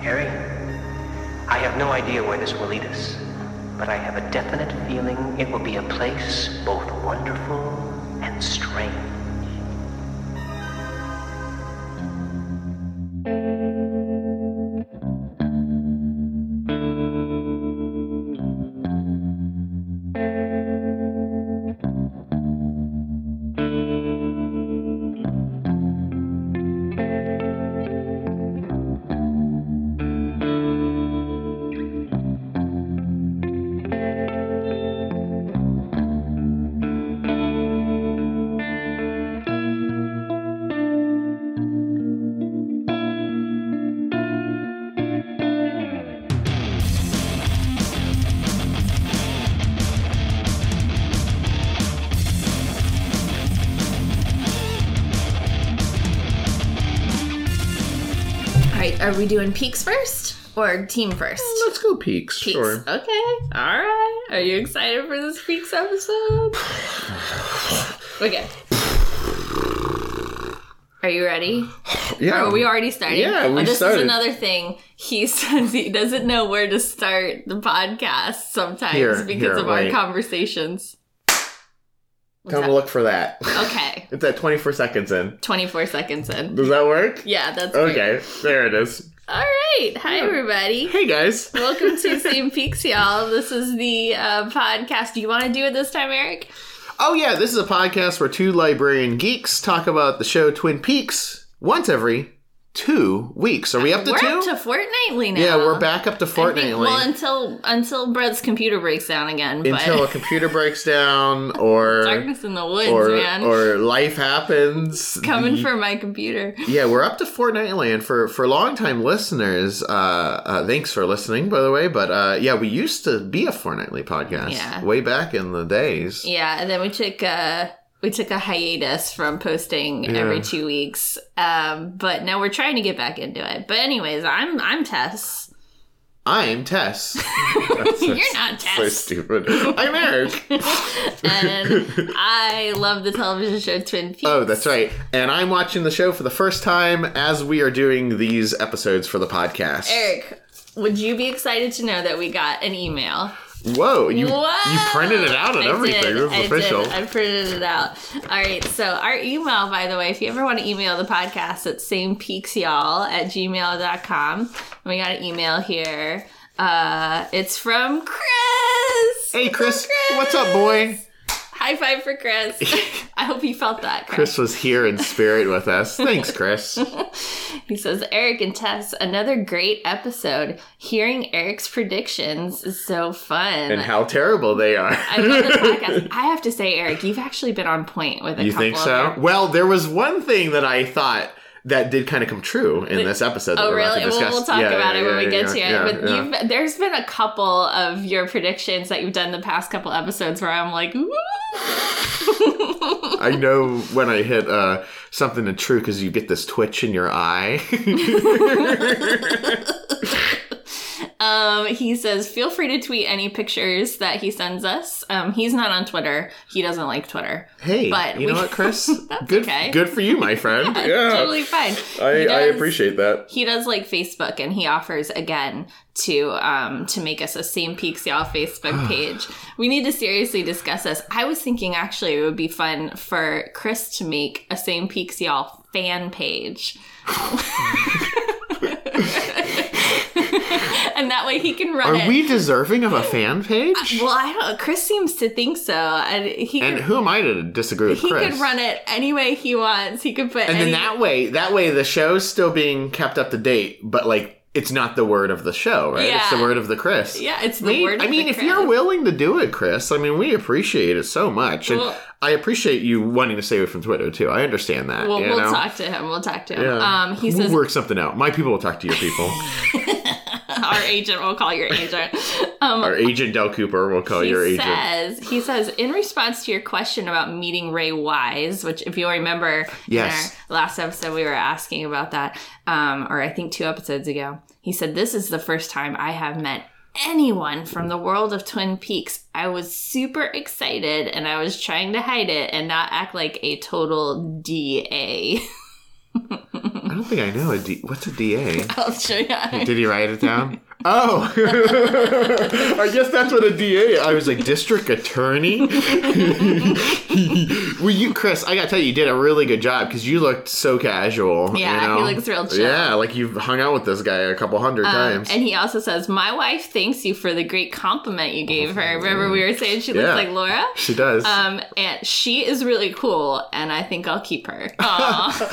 Harry, I have no idea where this will lead us, but I have a definite feeling it will be a place both wonderful and strange. Are we doing peaks first or team first? Oh, let's go peaks. Peaks. Sure. Okay. All right. Are you excited for this peaks episode? okay. Are you ready? Yeah. Or are we already oh, started? Yeah, we oh, this started. is another thing. He says he doesn't know where to start the podcast sometimes Here, because here, of our conversations. What's Come that? look for that. Okay. It's at 24 seconds in. 24 seconds in. Does that work? Yeah, that's great. Okay, there it is. All right. Hi, everybody. Hey guys. Welcome to Same Peaks, y'all. This is the uh, podcast. Do you want to do it this time, Eric? Oh yeah, this is a podcast where two librarian geeks talk about the show Twin Peaks once every two weeks. Are we up to we're two? up to fortnightly now. yeah, we're back up to think- fortnightly. well, until until Brett's computer breaks down again. But until a computer breaks down or darkness in the woods, or man. or life happens. Coming for my computer. Yeah, we're up to fortnightly, and for for longtime listeners, uh, uh, thanks for listening, by the way. But uh, yeah, we used to be a fortnightly podcast, Yeah. way back in the days. Yeah, and then we took a we took a hiatus from posting every two weeks. Um, but now we're trying to get back into it. But anyways, I'm I'm Tess. I'm Tess. That's You're not Tess. So stupid. I'm Eric. and I love the television show Twin Peaks. Oh, that's right. And I'm watching the show for the first time as we are doing these episodes for the podcast. Eric, would you be excited to know that we got an email? Whoa, you Whoa! you printed it out and I everything. Did. I official. Did. I printed it out. All right. So our email, by the way, if you ever want to email the podcast, it's samepeaksyall at gmail.com. And We got an email here. Uh, it's from Chris. Hey Chris, what's up, boy? High five for Chris. I hope you felt that, Chris. Chris was here in spirit with us. Thanks, Chris. He says, Eric and Tess, another great episode. Hearing Eric's predictions is so fun. And how terrible they are. I love this podcast. I have to say, Eric, you've actually been on point with a You think so? Well, there was one thing that I thought that did kind of come true in this episode. That Oh we're about really? to Well, discuss. we'll talk Yeah, about yeah, it when yeah, we get to it. but you've there's been a couple of your predictions that you've done the past couple episodes where I'm like, I know when I hit uh, something that's true because you get this twitch in your eye. um, he says, feel free to tweet any pictures that he sends us. Um, he's not on Twitter. He doesn't like Twitter. hey, But you know we- what, Chris? That's good, okay. good for you, my friend. yeah, Totally fine. I, He I appreciate that. he does like Facebook and he offers again to um to make us a same peaks y'all Facebook page. we need to seriously discuss this. I was thinking actually it would be fun for Chris to make a same peaks y'all fan page. and that way he can run it. Are it. we deserving of a fan page? well, I don't. Chris seems to think so, and he and could, who am I to disagree with he Chris? could run it any way he wants. He could put and then that way, that way, the show's still being kept up to date, but like it's not the word of the show, right? It's the word of the Chris. yeah, it's the We- word. I mean, if Chris. you're willing to do it, Chris, I mean, we appreciate it so much, and I appreciate you wanting to stay away from Twitter too. I understand that. We'll, we'll know? talk to him. We'll talk to him. Yeah. Um, he we'll says work something out. My people will talk to your people. our agent. We'll call your agent. Um, Our agent Dale Cooper will call your agent. says he says in response to your question about meeting Ray Wise, which if you'll remember, Yes. in our last episode we were asking about that, um, or I think two episodes ago. He said this is the first time I have met anyone from the world of Twin Peaks. I was super excited and I was trying to hide it and not act like a total DA. I don't think I know a D. What's a DA? I'll show you. Did he write it down? Oh, I guess that's what a DA. I was like district attorney. well, you, Chris, I gotta tell you, you did a really good job because you looked so casual. Yeah, you know? he looks real chill. Yeah, like you've hung out with this guy a couple hundred Um, times. and he also says, "My wife thanks you for the great compliment you gave her. Remember we were saying she looks Yeah. like Laura." she does. Um, and she is really cool, and I think I'll keep her. Aw.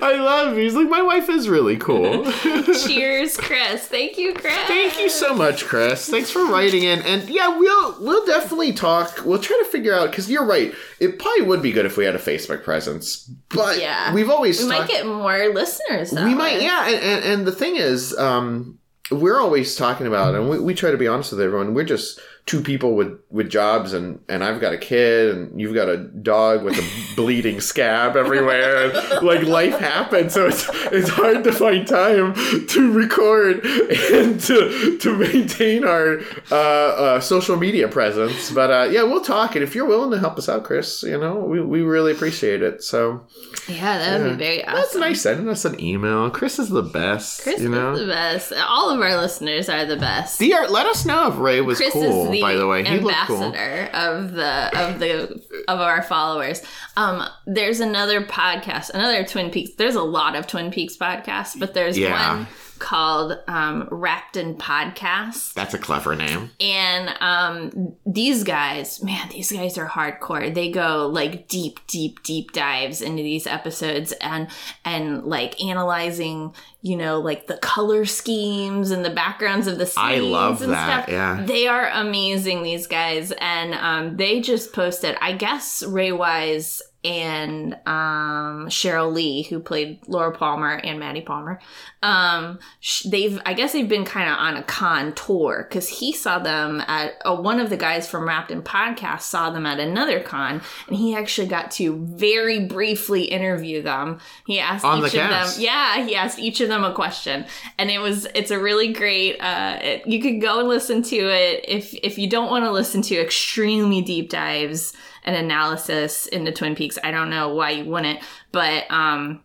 I love. You. He's like, my wife is really cool. Cheers, Chris. Thank you, Chris. Thank you so much, Chris. Thanks for writing in. And yeah, we'll we'll definitely talk. We'll try to figure out because you're right. It probably would be good if we had a Facebook presence, but Yeah. we've always We might get more listeners. We might yeah and, and, and the thing is um we're always talking about and we, we try to be honest with everyone we're just two people with with jobs and and i've got a kid and you've got a dog with a bleeding scab everywhere like life happens so it's it's hard to find time to record and to to maintain our uh, uh social media presence but uh yeah we'll talk and if you're willing to help us out chris you know we, we really appreciate it so Yeah, that would yeah. be very awesome. that's nice sending us an email. Chris is the best. Chris you know. is the best. All of our listeners are the best. The art, let us know if Ray was Chris cool. By the way, he looked cool. ambassador of the of the of our followers. Um, there's another podcast, another Twin Peaks. There's a lot of Twin Peaks podcasts, but there's Yeah. one called um, Wrapped in Podcast. That's a clever name. And um, these guys, man, these guys are hardcore. They go like deep, deep, deep dives into these episodes and and like analyzing, you know, like the color schemes and the backgrounds of the scenes I love and that, stuff. yeah. They are amazing, these guys. And um, they just posted, I guess Ray Wise and um, Sheryl Lee, who played Laura Palmer and Maddie Palmer, um, sh- they've I guess they've been kind of on a con tour because he saw them at uh, one of the guys from Wrapped in Podcast saw them at another con, and he actually got to very briefly interview them. He asked On each the of cast. them, yeah, he asked each of them a question, and it was it's a really great. Uh, it, you could go and listen to it if if you don't want to listen to extremely deep dives and analysis into Twin Peaks. I don't know why you wouldn't, but um,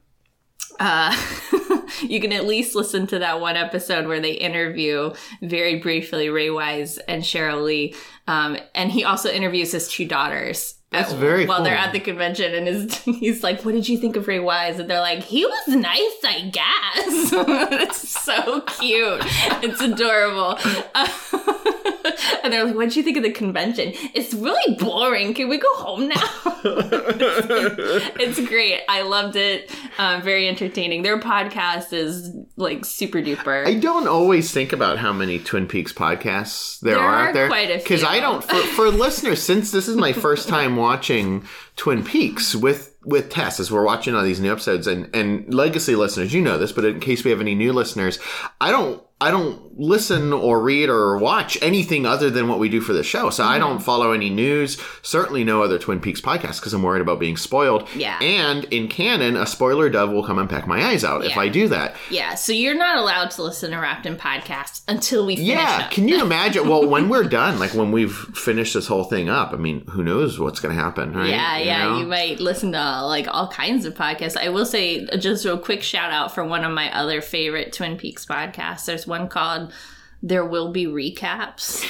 uh, you can at least listen to that one episode where they interview very briefly Ray Wise and Sheryl Lee. Um, and he also interviews his two daughters. That's at- very While they're at the convention, and his, he's like, "What did you think of Ray Wise?" And they're like, "He was nice, I guess." it's so cute. It's adorable. And they're like, "What did you think of the convention?" It's really boring. Can we go home now? it's great. I loved it. Um, very entertaining. Their podcast is like super duper. I don't always think about how many Twin Peaks podcasts there, There are are out there quite a few. because I don't. For, for listeners, since this is my first time watching Twin Peaks with with Tess, as we're watching all these new episodes, and and legacy listeners, you know this, but in case we have any new listeners, I don't. I don't listen or read or watch anything other than what we do for the show. So I Mm-hmm. don't follow any news, certainly no other Twin Peaks podcasts because I'm worried about being spoiled. Yeah. And in canon, a spoiler dove will come and peck my eyes out if I do that. yeah, so you're not allowed to listen to Wrapped in podcasts until we finish Yeah, can you imagine? Well, when we're done, like when we've finished this whole thing up, I mean, who knows what's going to happen, right? Yeah, You yeah, know? you might listen to like all kinds of podcasts. I will say just a quick shout out for one of my other favorite Twin Peaks podcasts. There's one called There Will Be Recaps.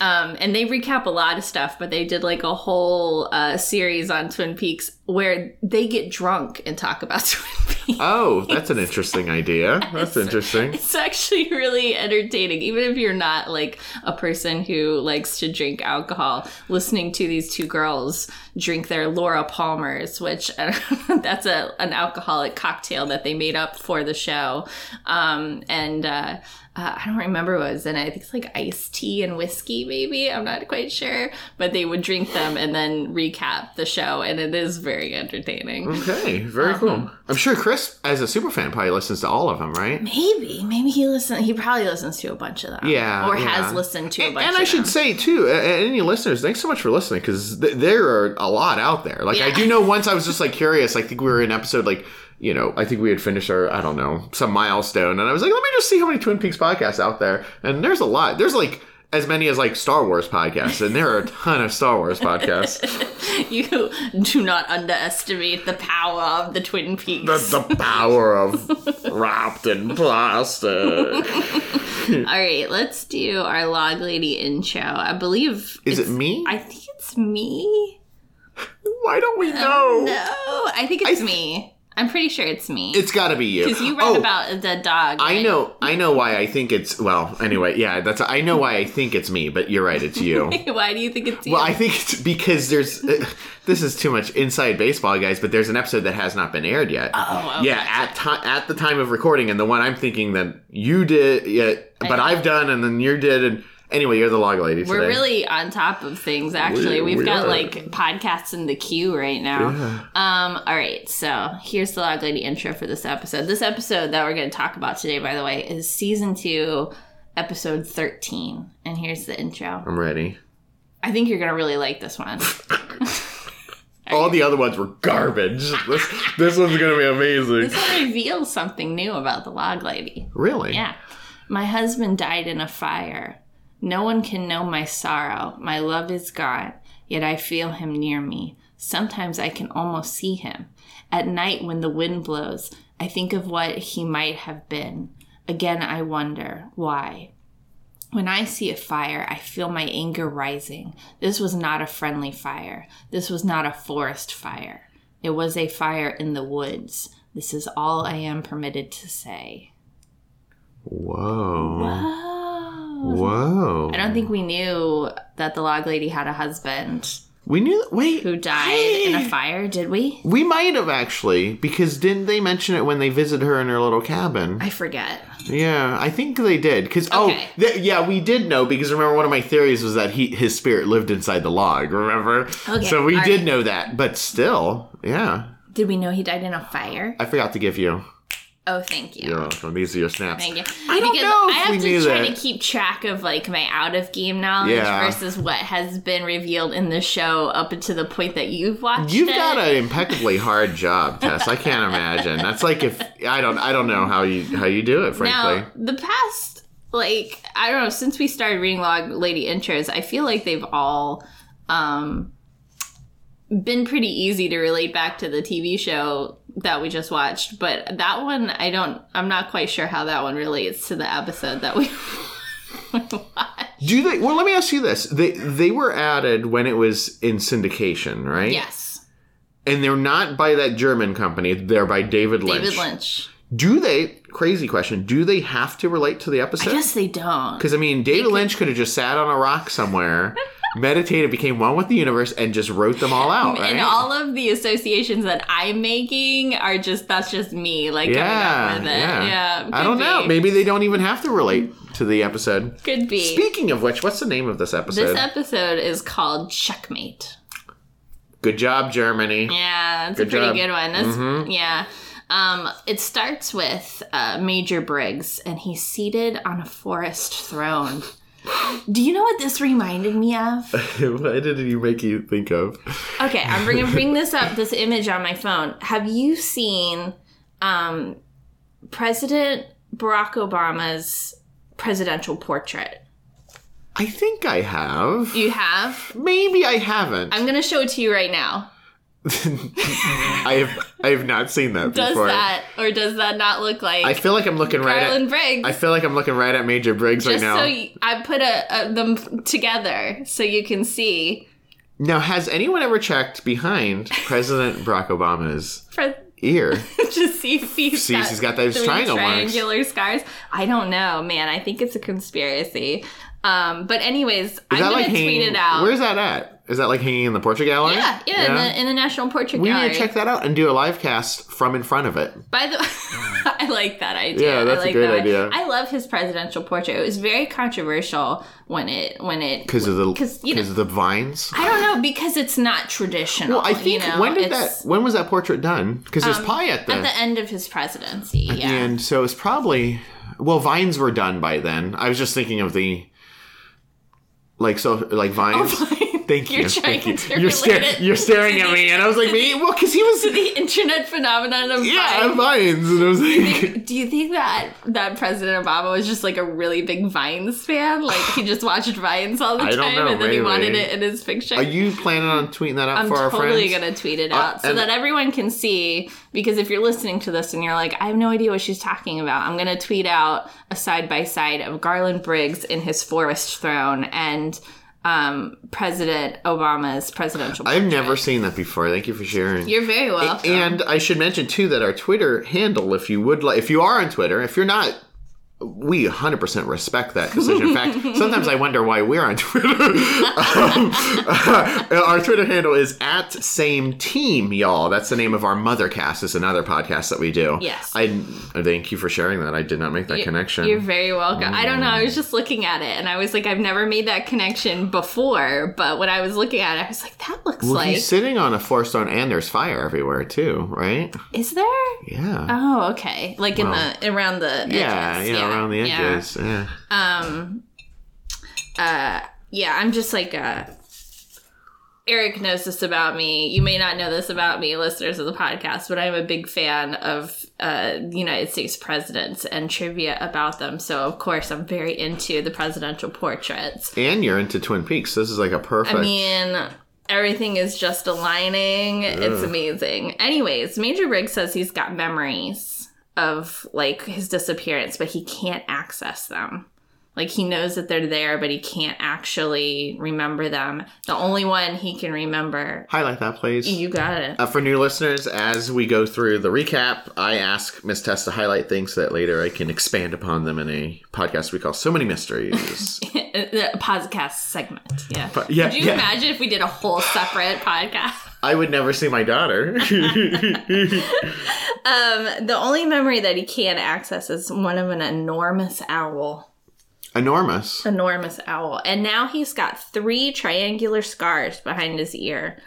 Um, and they recap a lot of stuff, but they did like a whole uh, series on Twin Peaks where they get drunk and talk about Twin Peaks. Oh, that's an interesting idea. That's interesting. It's actually really entertaining, even if you're not like a person who likes to drink alcohol. Listening to these two girls drink their Laura Palmers, which that's a an alcoholic cocktail that they made up for the show, um, and. Uh, uh, I don't remember what was in it. I think it's like iced tea and whiskey, maybe. I'm not quite sure. But they would drink them and then recap the show, and it is very entertaining. Okay, very Uh-huh. cool. I'm sure Chris, as a super fan, probably listens to all of them, right? Maybe, maybe he listens. He probably listens to a bunch of them. Yeah, or yeah. has listened to a And, and I should them. say too, any listeners, thanks so much for listening because th- there are a lot out there. Like I do know once I was just like curious. I think we were in episode like you know I think we had finished our I don't know some milestone, and I was like, let me just see how many Twin Peaks podcasts out there. And there's a lot. There's like as many as like Star Wars podcasts, and there are a ton of Star Wars podcasts. You do not underestimate the power of the Twin Peaks. That's the power of wrapped in plastic. All right, let's do our log lady intro. I believe Is it me? I think it's me. Why don't we oh, know? No, I think it's me. I'm pretty sure it's me. It's got to be you. Because you read Oh, about the dog. I know. I know why I think it's. Well, anyway, yeah. That's. I know why I think it's me, but you're right. It's you. Why do you think it's you? Well, I think it's because there's. Uh, this is too much inside baseball, guys. But there's an episode that has not been aired yet. Oh, okay. Yeah, at ti at the time of recording, and the one I'm thinking that you did, yeah, but. I've done, and then you did, and anyway, you're the log lady today. We're really on top of things, actually. We- We've we got are. like podcasts in the queue right now. Um, all right, so here's the Log Lady intro for this episode. This episode that we're going to talk about today, by the way, is season two, episode 13. And here's the intro. I'm ready. I think you're going to really like this one. All the other ones were garbage. this this one's gonna be amazing. This one reveals something new about the Log Lady. Really? Yeah. My husband died in a fire. No one can know my sorrow. My love is gone, yet I feel him near me. Sometimes I can almost see him. At night, when the wind blows, I think of what he might have been. Again, I wonder why. When I see a fire, I feel my anger rising. This was not a friendly fire. This was not a forest fire. It was a fire in the woods. This is all I am permitted to say. Whoa. Oh. Whoa. I don't think we knew that the log lady had a husband we knew. Wait. who died in a fire, did we? We might have actually, because didn't they mention it when they visited her in her little cabin? I forget. Yeah, I think they did. Because oh, Okay. oh, th- yeah, we did know. Because remember, one of my theories was that he his spirit lived inside the log. Remember? Okay, So we did right. know that, but still, yeah, Did we know he died in a fire? I forgot to give you. Oh, thank you. You're welcome. These are your snaps. Thank you. I don't because know I have to try that. to keep track of like my out of game knowledge Yeah. versus what has been revealed in the show up to the point that you've watched You've it. got an impeccably hard job, Tess. I can't imagine. That's like if I don't I don't know how you how you do it, frankly. Now, the past, like, I don't know, since we started reading Log Lady intros, I feel like they've all um, been pretty easy to relate back to the TV show that we just watched. But that one, I don't, I'm not quite sure how that one relates to the episode that we watched. Do they? Well, let me ask you this: they they were added when it was in syndication, right? Yes, And they're not by that German company; they're by David Lynch. David Lynch. Do they? Crazy question. Do they have to relate to the episode? I guess they don't. Because I mean, David could- Lynch could have just sat on a rock somewhere, meditated, became one with the universe, and just wrote them all out, right? And all of the associations that I'm making are just that's just me like yeah, coming up with it. yeah. Yeah, I don't know. Maybe they don't even have to relate to the episode. Could be. Speaking of which, what's the name of this episode? This episode is called Checkmate. Good job, Germany. Yeah, that's Good a pretty job. good one. That's, Yeah. Um, it starts with uh, Major Briggs, and he's seated on a forest throne. Do you know what this reminded me of? what did you make you think of? Okay, I'm bringing bring this up. This image on my phone. Have you seen um, President Barack Obama's presidential portrait? I think I have. You have. Maybe I haven't. I'm gonna show it to you right now. I have I have not seen that Does before. that or does that not look like I feel like I'm looking right at. Briggs? I feel like I'm looking right at Major Briggs right now. so you, I put a, a, them together so you can see. now, has anyone ever checked behind President Barack Obama's For, ear? to see if he's See, got he's got those triangle marks. triangular scars. I don't know, man. I think it's a conspiracy. Um, but anyways, Is I'm gonna like tweet hanging? it out. Where's that at? Is that like hanging in the portrait gallery? yeah, yeah, In, the, in the National Portrait we Gallery. We need to check that out and do a live cast from in front of it. By the, I like that idea. Yeah, that's I a like great that. idea. I love his presidential portrait. It was very controversial when it when it Because of the 'Cause, you know- of the vines. I don't know because it's not traditional. Well, I think you know? when did It's- that? When was that portrait done? Because there's um, pie at the, at the end of his presidency? Yeah. and so it's probably well vines were done by then. I was just thinking of the like so like oh, vines. Vines. Thank you. You're trying thank to you're, sta- it you're staring at me, and I was like, me? Well, because he was. the internet phenomenon of Yeah, Vine. Vines, and I was like, Do you think that that President Obama was just like a really big Vines fan? Like he just watched Vines all the I time, know, and then he wanted it in his picture. Are you planning on tweeting that out I'm for our friends? I'm totally gonna tweet it Uh, out so that everyone can see. Because if you're listening to this and you're like, I have no idea what she's talking about, I'm gonna tweet out a side by side of Garland Briggs in his forest throne and um, President Obama's presidential. I've portrait. never seen that before. Thank you for sharing. You're very welcome. And I should mention too that our Twitter handle, if you would like, if you are on Twitter, if you're not, we 100% respect that decision. In fact, sometimes I wonder why we're on Twitter. um, our Twitter handle is at same team, y'all. That's the name of our Mothercast. It's another podcast that we do. Yes. I thank you for sharing that. I did not make that connection. You're very welcome. I don't know. I was just looking at it and I was like, I've never made that connection before. But when I was looking at it, I was like, that looks well, like. he's sitting on a four stone, and there's fire everywhere too, right? Is there? Yeah. Oh, okay. Like in Well, the around the edges. yeah, yeah, around the edges. Yeah. Um. Uh. Yeah. I'm just like uh. Eric knows this about me. You may not know this about me, listeners of the podcast, but I'm a big fan of uh, United States presidents and trivia about them. So, of course, I'm very into the presidential portraits. And you're into Twin Peaks. This is like a perfect. I mean, everything is just aligning. It's amazing. Anyways, Major Briggs says he's got memories of like his disappearance, but he can't access them. Like he knows that they're there, but he can't actually remember them. The only one he can remember. Highlight that, please. You got it. Uh, for new listeners, as we go through the recap, I ask Miss Tess to highlight things so that later I can expand upon them in a podcast we call So Many Mysteries. the podcast segment. Yeah. But- yeah, Could you yeah. imagine if we did a whole separate podcast? I would never see my daughter. Um, the only memory that he can access is one of an enormous owl. Enormous. enormous owl and now he's got three triangular scars behind his ear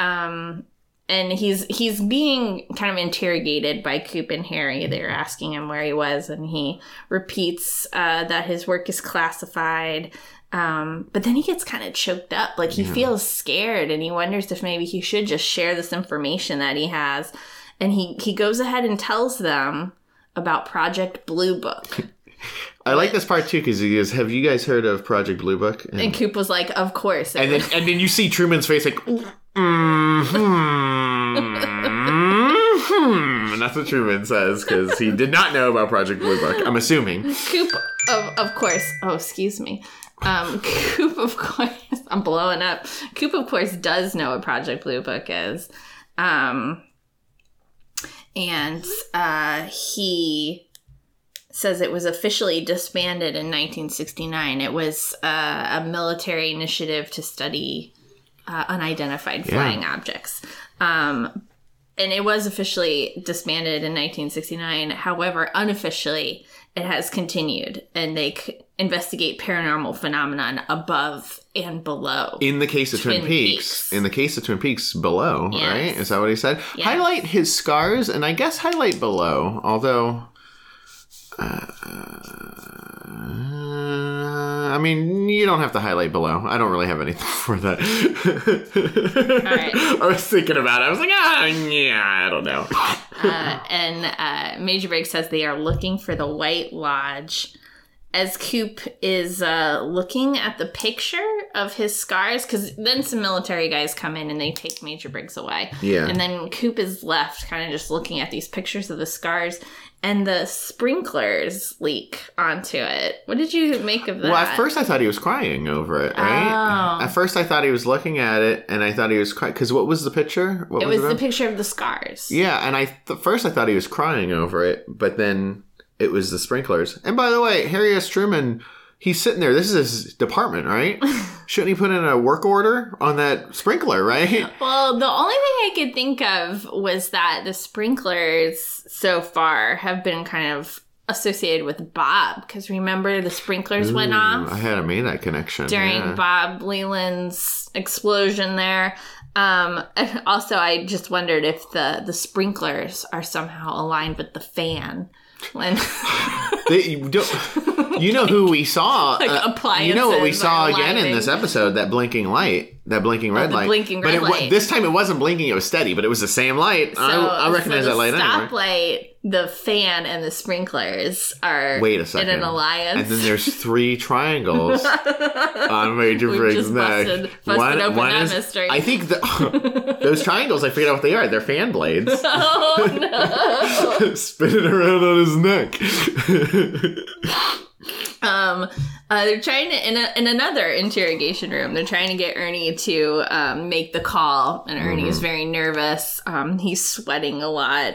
um and he's he's being kind of interrogated by coop and harry they're asking him where he was and he repeats uh, that his work is classified um, but then he gets kind of choked up like he feels scared and he wonders if maybe he should just share this information that he has and he he goes ahead and tells them about project blue book I like this part too because he goes, "Have you guys heard of Project Blue Book?" And, and coop was like of course and then and then you see Truman's face like, mm-hmm. and that's what Truman says because he did not know about Project Blue Book. I'm assuming. Coop, of, of course. Oh, excuse me. Um, Coop, of course. I'm blowing up. Coop, of course, does know what Project Blue Book is. Um, and uh, he says it was officially disbanded in 1969. It was uh, a military initiative to study uh, unidentified flying objects. Um, and it was officially disbanded in 1969. However, unofficially, it has continued, and they c- investigate paranormal phenomenon above and below. In the case of Twin, Twin Peaks, Peaks. in the case of Twin Peaks, below, Yes. right? Is that what he said? Yes. Highlight his scars, and I guess highlight below. Although, uh, I mean, you don't have to highlight below. I don't really have anything for that. right. I was thinking about it. I was like, ah, yeah, I don't know. uh, and uh, Major Briggs says they are looking for the White Lodge. As Coop is uh, looking at the picture of his scars, because then some military guys come in and they take Major Briggs away. Yeah. And then Coop is left kind of just looking at these pictures of the scars, and the sprinklers leak onto it. What did you make of that? Well, at first I thought he was crying over it, right? Oh. At first I thought he was looking at it, and I thought he was crying because what was the picture? What it was the about? picture of the scars. Yeah, and I th- first I thought he was crying over it, but then it was the sprinklers. And by the way, Harry S. Truman, he's sitting there. This is his department, right? Shouldn't he put in a work order on that sprinkler, right? Well, the only thing I could think of was that the sprinklers so far have been kind of associated with Bob because remember the sprinklers went off I hadn't made that connection during yeah. Bob Leland's explosion there. Um, and also, I just wondered if the the sprinklers are somehow aligned with the fan. When They, don't, You know who we saw? Like uh, you know what we saw again in this episode? That blinking light, that blinking red the light. blinking but red it, wa- light. this time it wasn't blinking; it was steady, but it was the same light. I, I recognize so that light the anyway. stoplight, the fan, and the sprinklers are Wait a second. in an alliance. And then there's three triangles on Major Briggs' neck. busted- busted open that mystery. I think the, those triangles. I figured out what they are. They're fan blades. oh no! spinning around on his neck. Um, uh, they're trying to in a, in another interrogation room. They're trying to get Ernie to um, make the call, and Ernie is very nervous. Um, he's sweating a lot.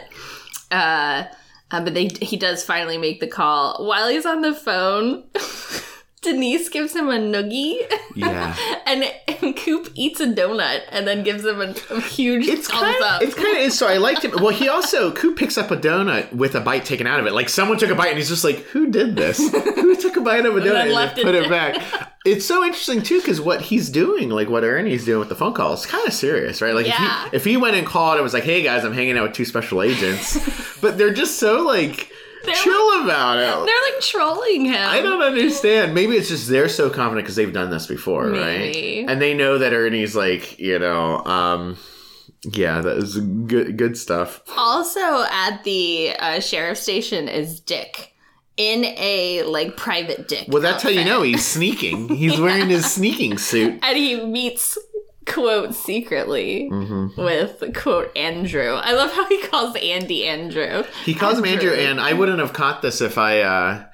Uh, uh, but they he does finally make the call. While he's on the phone, Denise gives him a noogie. yeah, and, and Coop eats a donut and then gives him a, a huge it's thumbs kind up. it's kind of so I liked him. Well, he also Coop picks up a donut with a bite taken out of it. Like someone took a bite and he's just like, "Who did this? Who took a bite of a donut and, then put it it back?" It's so interesting too because what he's doing, like what Ernie's doing with the phone call, is kind of serious, right? Like Yeah. if, he, if he went and called and was like, "Hey guys, I'm hanging out with two special agents," but they're just so like They're chill about it. They're like trolling him. I don't understand. Maybe it's just they're so confident because they've done this before, Maybe. right? And they know that Ernie's like, you know, um, yeah, that is good, good stuff. Also at the uh, sheriff station is Dick in a like private Dick. Well, that's how you know he's sneaking. He's wearing his sneaking suit. And he meets quote secretly Mm-hmm. with quote Andrew. I love how he calls Andy Andrew. He calls him Andrew, Andrew. and I wouldn't have caught this if I. uh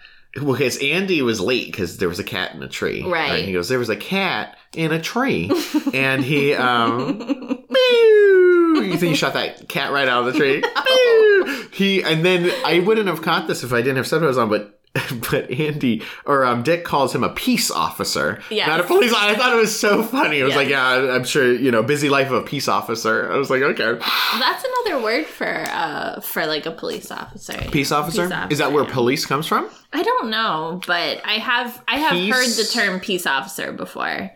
well, because Andy was late because there was a cat in a tree. Right. He goes, "There was a cat in a tree," and he um, You think he shot that cat right out of the tree? Meow. He and then I wouldn't have caught this if I didn't have subtitles on, but. But Andy or um, Dick calls him a peace officer, Yes. not a police. I thought it was so funny. It was Yes. like, yeah, I'm sure you know, busy life of a peace officer. I was like, okay, That's another word for uh for like a police officer. peace officer. Is that where police comes from? I don't know, but I have I have Peace- heard the term peace officer before.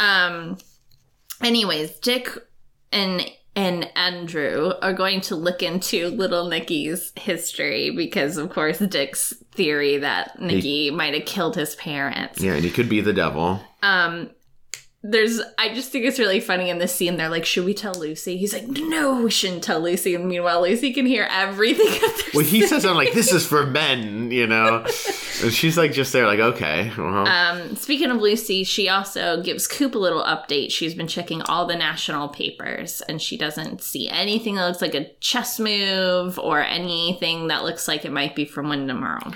Um anyways, Dick and and Andrew are going to look into little Nicky's history because of course Dick's theory that Nicky might have killed his parents. Yeah, and he could be the devil. Um there's I just think it's really funny in this scene. They're like, should we tell Lucy? He's like, no, we shouldn't tell Lucy. And meanwhile, Lucy can hear everything. Well, he says, "I'm like this is for men," you know, and she's like just there, like, okay, well, Um, speaking of Lucy, she also gives Coop a little update. She's been checking all the national papers and she doesn't see anything that looks like a chess move or anything that looks like it might be from Windom Earle.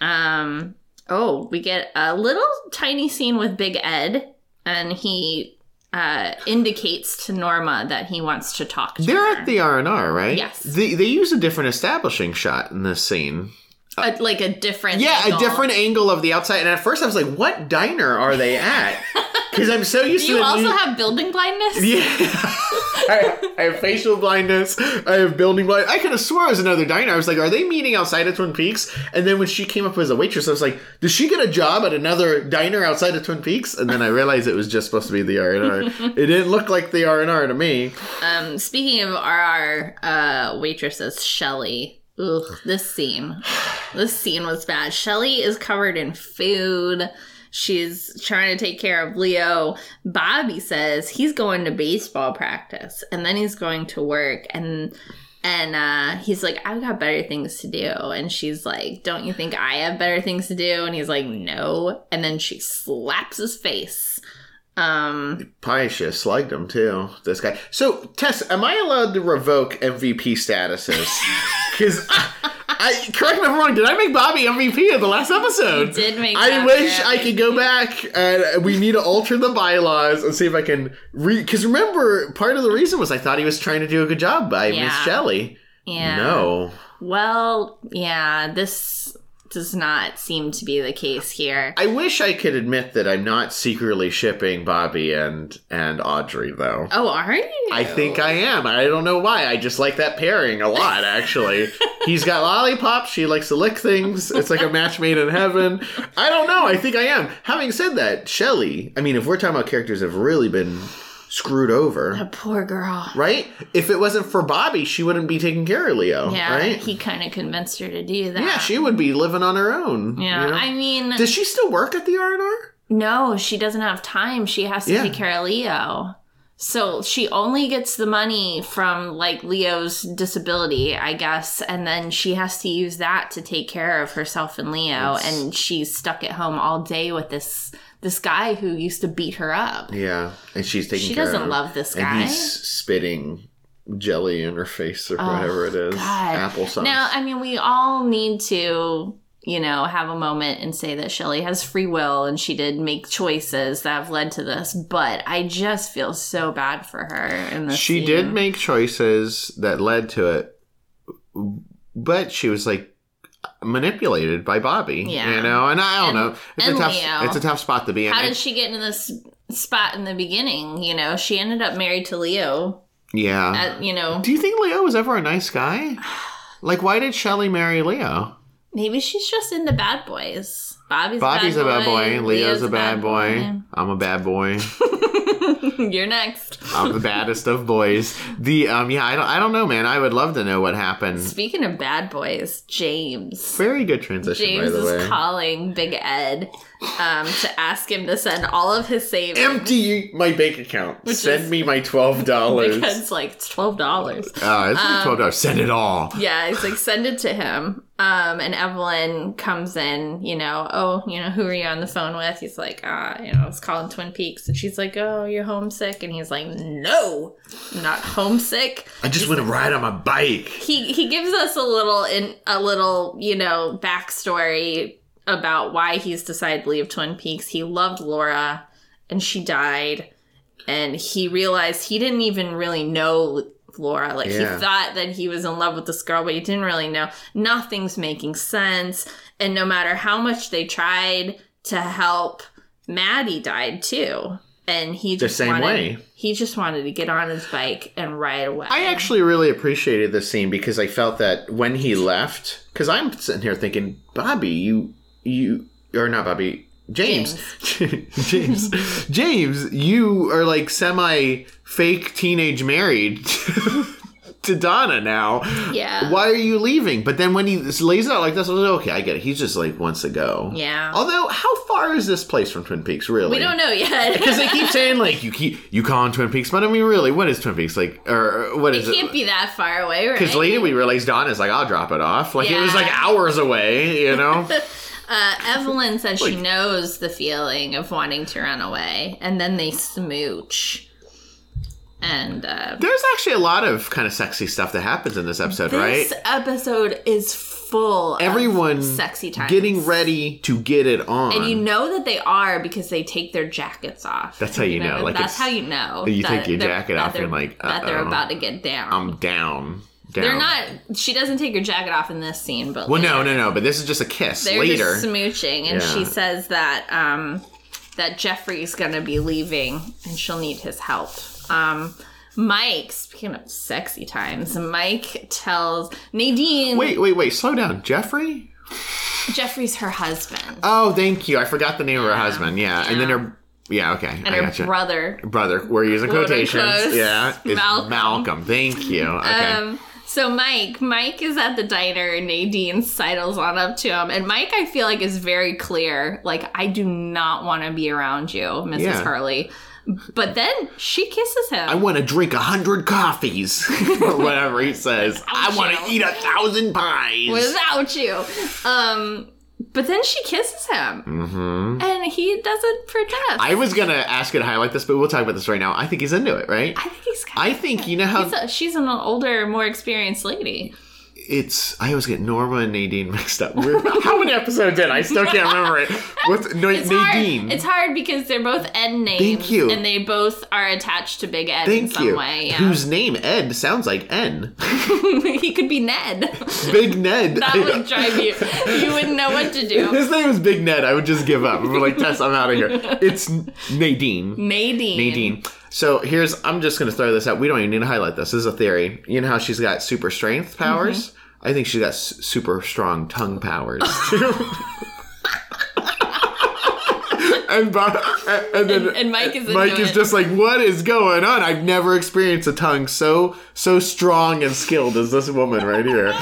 Um, oh, we get a little tiny scene with Big Ed and he uh, indicates to Norma that he wants to talk to her. they're her. at the R and R, right? Yes. They they use a different establishing shot in this scene. Uh, like a different Yeah, angle. a different angle of the outside. And at first, I was like, "What diner are they at?" Because I'm so used Do to you also new- have building blindness? Yeah. I, I have facial blindness. I have building blind. I could have swore it was another diner. I was like, are they meeting outside of Twin Peaks? And then when she came up as a waitress, I was like, does she get a job at another diner outside of Twin Peaks? And then I realized it was just supposed to be the R and R. It didn't look like the R and R to me. Um, speaking of RR uh, waitresses, Shelly. Ugh, this scene. This scene was bad. Shelly is covered in food. She's trying to take care of Leo. Bobby says he's going to baseball practice and then he's going to work and and uh, he's like, I've got better things to do. And she's like, Don't you think I have better things to do? And he's like, No. And then she slaps his face. Um, have slugged him too. This guy. So Tess, am I allowed to revoke MVP statuses? Because I, correct me if I'm wrong. Did I make Bobby MVP of the last episode? You did make I wish I could go back and we need to alter the bylaws and see if I can re. Because remember, part of the reason was I thought he was trying to do a good job by Miss Yeah. Shelly. yeah. No. Well, yeah, this does not seem to be the case here. I wish I could admit that I'm not secretly shipping Bobby and and Audrey though. Oh, are you? I think I am. I don't know why. I just like that pairing a lot, actually. He's got lollipops. She likes to lick things. It's like a match made in heaven. I don't know. I think I am. Having said that, Shelly, I mean, if we're talking about characters that have really been screwed over. A poor girl. Right? If it wasn't for Bobby, she wouldn't be taking care of Leo. Yeah, Right? he kind of convinced her to do that. yeah, she would be living on her own. Yeah, you know? I mean, Does she still work at the R and R? no, she doesn't have time. She has to Yeah. take care of Leo. So she only gets the money from like Leo's disability, I guess, and then she has to use that to take care of herself and Leo. It's- And she's stuck at home all day with this this guy who used to beat her up. Yeah, and she's taking She care doesn't of him. love this guy. And he's spitting jelly in her face or Oh, whatever it is. God. Applesauce. Now, I mean, we all need to, you know, have a moment and say that Shelly has free will and she did make choices that have led to this. But I just feel so bad for her she scene. did make choices that led to it, but she was like manipulated by Bobby. Yeah. you know, and I don't And- know. It's a tough. Leo. It's a tough spot to be in. How did she get into this spot in the beginning? You know, she ended up married to Leo. yeah. At, you know, Do you think Leo was ever a nice guy? Like, why did Shelly marry Leo? maybe she's just into bad boys. Bobby's, a bad boy. Leo's, Leo's a bad, boy. I'm a bad boy. You're next. I'm the baddest of boys. The um, yeah, I don't, I don't know, man. I would love to know what happened. Speaking of bad boys, James. Very good transition, James by the way. is calling Big Ed um, to ask him to send all of his savings. Empty my bank account. Send me my twelve dollars. Because like it's twelve dollars. Uh, it's like twelve dollars. Send it all. Yeah, he's like send it to him. Um, and Evelyn comes in. You know, oh, you know, who are you on the phone with? He's like, ah, you know, it's calling Twin Peaks, and she's like, oh, you're homesick, and he's like, no, I'm not homesick. I just want to ride on my bike. he he gives us a little in a little you know backstory about why he's decided to leave Twin Peaks. He loved Laura, and she died, and he realized he didn't even really know Laura. Like Yeah. he thought that he was in love with this girl, but he didn't really know. Nothing's making sense, and no matter how much they tried to help, Maddie died too. And he just same wanted, way. He just wanted to get on his bike and ride away. I actually really appreciated this scene because I felt that when he left, because I'm sitting here thinking, Bobby, you, you, or not Bobby, James, James, James, you are like semi fake teenage married to Donna now. Yeah. Why are you leaving? But then when he lays it out like this, I was like, okay, I get it. He's just like wants to go. Yeah. Although, how far is this place from Twin Peaks? Really? We don't know yet. Because they keep saying like you keep you call in Twin Peaks, but I mean, really, what is Twin Peaks like? Or what is it it? can't be that far away, right? Because later we realized Donna's like, I'll drop it off. Like it was like hours away, you know? Uh, Evelyn says she knows the feeling of wanting to run away, and then they smooch. And uh, There's actually a lot of kind of sexy stuff that happens in this episode, this right? This episode is full Everyone of sexy times. getting ready to get it on. And you know that they are because they take their jackets off. That's how you know, like, that's how you know. you take your jacket off and like, that they're about to get down. I'm down. Down. they're not. She doesn't take her jacket off in this scene, but Well, later. no, no, no. But this is just a kiss they're later. just smooching and Yeah. she says that um that jeffrey's gonna be leaving and she'll need his help um mike speaking of sexy times mike tells nadine wait, wait, wait. Slow down. Jeffrey? jeffrey's her husband Oh, thank you. I forgot the name of her husband. Yeah. And then her. Yeah, okay. and I her gotcha. brother brother. We're using quotations. Yeah, Malcolm. Malcolm. Thank you. Okay. um so Mike, Mike is at the diner and Nadine sidles on up to him. And Mike, I feel like is very clear. Like, I do not want to be around you, Mrs. Yeah. Hurley. But then she kisses him. I want to drink a hundred coffees, or whatever he says. I want to eat a thousand pies. without you. Um, but then she kisses him, hmm and he doesn't protest. I was gonna ask you to highlight this, but we'll talk about this right now. I think he's into it, right? I think he's. Kind I think you know how a, she's an older, more experienced lady. It's. I always get Norma and Nadine mixed up. We're, how many episodes in? I still can't remember it. What's no, It's Nadine? hard. It's hard because they're both Ed names. Thank you. And they both are attached to Big Ed in Thank some you. way. Yeah. Whose name Ed sounds like N. he could be Ned. Big Ned. that would drive you. You wouldn't know what to do. His name is Big Ned. I would just give up. I'm like, Tess, I'm out of here. It's Nadine. Nadine. Nadine. So here's, I'm just going to throw this out. We don't even need to highlight this. This is a theory. You know how she's got super strength powers? Mm-hmm. I think she's got s- super strong tongue powers too. and, Bob, and then And- and Mike is Mike is just like, what is going on? I've never experienced a tongue so so strong and skilled as this woman right here.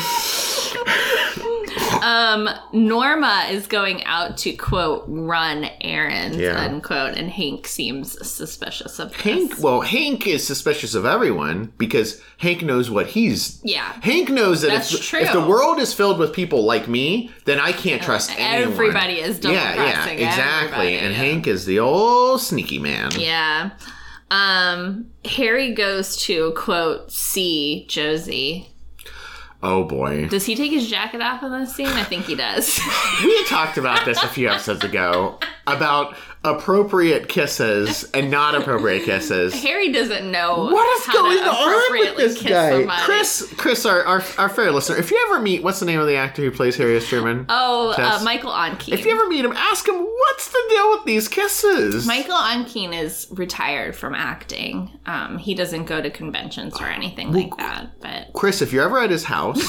Um, Norma is going out to quote run errands Yeah. unquote, and Hank seems suspicious of this. Hank, well, Hank is suspicious of everyone because Hank knows what he's. Yeah. Hank knows that That's if, true. if the world is filled with people like me, then I can't trust anyone. Everybody is double Yeah, yeah, exactly. everybody, and. Hank is the old sneaky man. Yeah. Um, Harry goes to quote see Josie. Oh boy. Does he take his jacket off in this scene? I think he does. We had talked about this a few episodes ago about appropriate kisses and not appropriate kisses. Harry doesn't know What is how going to on with this guy? somebody. Chris, Chris, our, our our fair listener, if you ever meet, what's the name of the actor who plays Harry S. Truman? Oh, uh, Michael Ontkean. If you ever meet him, ask him what's the deal with these kisses. Michael Ontkean is retired from acting. Um, he doesn't go to conventions or anything like that. But Chris, if you're ever at his house,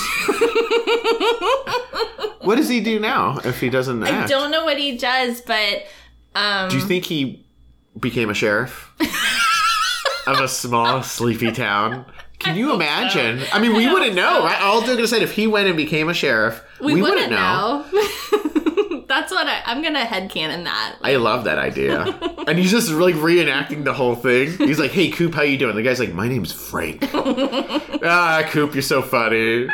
what does he do now if he doesn't know? I don't know what he does. But um, Do you think he became a sheriff of a small, sleepy town? Can you imagine? I mean, we hope wouldn't know, so. right? All joking aside, if he went and became a sheriff, we, we, wouldn't, wouldn't know. know. That's what I, I'm gonna headcanon that. I love that idea. and he's just like reenacting the whole thing. He's like, "Hey, Coop, how you doing?" The guy's like, "My name's Frank." ah, Coop, you're so funny.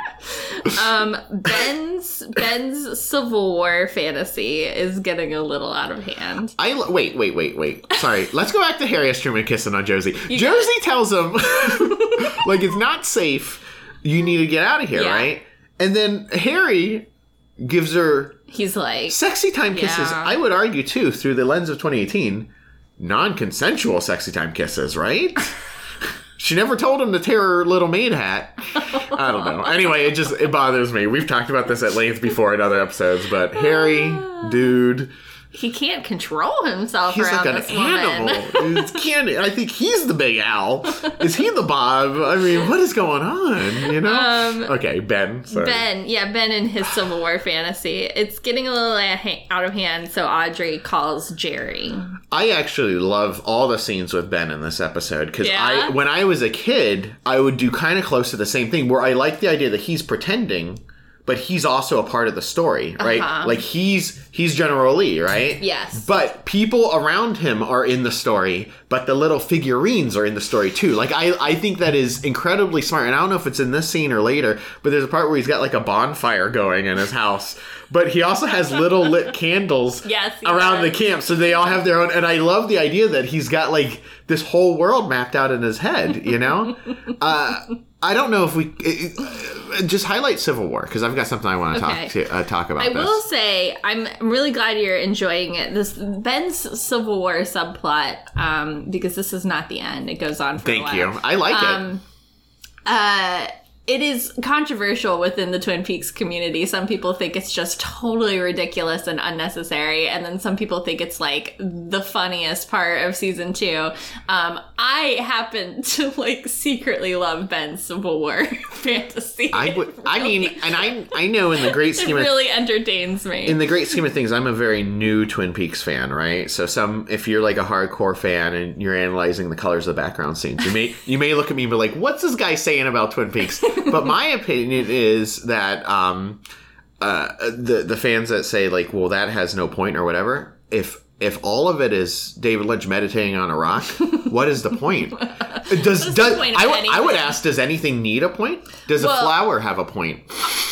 Um, Ben's Ben's Civil War fantasy is getting a little out of hand. I lo- wait, wait, wait, wait. Sorry. Let's go back to Harry S. Truman kissing on Josie. got Josie tells him, like, it's not safe. You need to get out of here, Yeah. right? And then Harry gives her He's like, sexy time kisses. Yeah. I would argue too, through the lens of 2018, non-consensual sexy time kisses, right? she never told him to tear her little maid hat. I don't know. Anyway, it just it bothers me. We've talked about this at length before in other episodes, but Harry, dude, he can't control himself he's around like an this animal. It's candy. I think he's the big owl. Is he the Bob? I mean, what is going on? You know? Um, okay, Ben. Sorry. Ben, yeah, Ben and his Civil War fantasy. It's getting a little out of hand, so Audrey calls Jerry. I actually love all the scenes with Ben in this episode because Yeah? I, when I was a kid, I would do kind of close to the same thing where I like the idea that he's pretending, but he's also a part of the story, right? Uh-huh. Like he's he's General Lee, right? Yes. But people around him are in the story, but the little figurines are in the story too. Like I, I think that is incredibly smart. And I don't know if it's in this scene or later, but there's a part where he's got like a bonfire going in his house. But he also has little lit candles Yes, around the camp, so they all have their own. And I love the idea that he's got like this whole world mapped out in his head. You know, uh, I don't know if we uh, just highlight Civil War because I've got something I want to talk to uh, talk about. I this. will say I'm I'm really glad you're enjoying it. This Ben's Civil War subplot, um, because this is not the end. It goes on for a Thank you. I like it. Um, uh, it is controversial within the Twin Peaks community. Some people think it's just totally ridiculous and unnecessary, and then some people think it's like the funniest part of season two. Um, I happen to like secretly love Ben's Civil War fantasy. I would. I mean, and I I know in the great scheme it really entertains me. in the great scheme of things, I'm a very new Twin Peaks fan, right? So some, if you're like a hardcore fan and you're analyzing the colors of the background scenes, you may you may look at me and be like, "What's this guy saying about Twin Peaks?" But my opinion is that um, uh, the the fans that say like, "Well, that has no point" or whatever, if if all of it is David Lynch meditating on a rock, what is the point? Does the does point I would I would ask, does anything need a point? Does a flower have a point?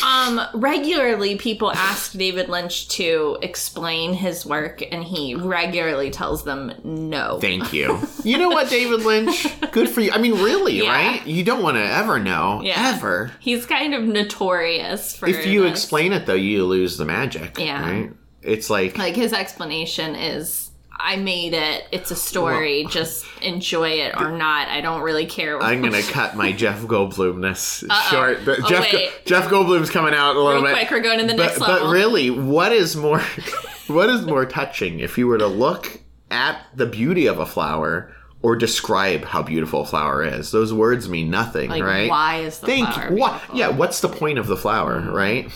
Um, regularly people ask David Lynch to explain his work, and he regularly tells them no. Thank you. You know what, David Lynch? Good for you. I mean, really, Yeah. right? You don't want to ever know. Yeah. Ever. He's kind of notorious for If you this. explain it, though, you lose the magic. Yeah. Right? It's like, like his explanation is I made it. It's a story. Just enjoy it or not. I don't really care. I'm going to cut my Jeff Goldblumness short. But Oh, Jeff, wait. Jeff Goldblum's coming out a little Real bit. quick, we're going to the but, next but really, what is more, what is more touching if you were to look at the beauty of a flower or describe how beautiful a flower is? Those words mean nothing, like, right? why is the Think flower what? beautiful? Yeah, what's the point of the flower, right?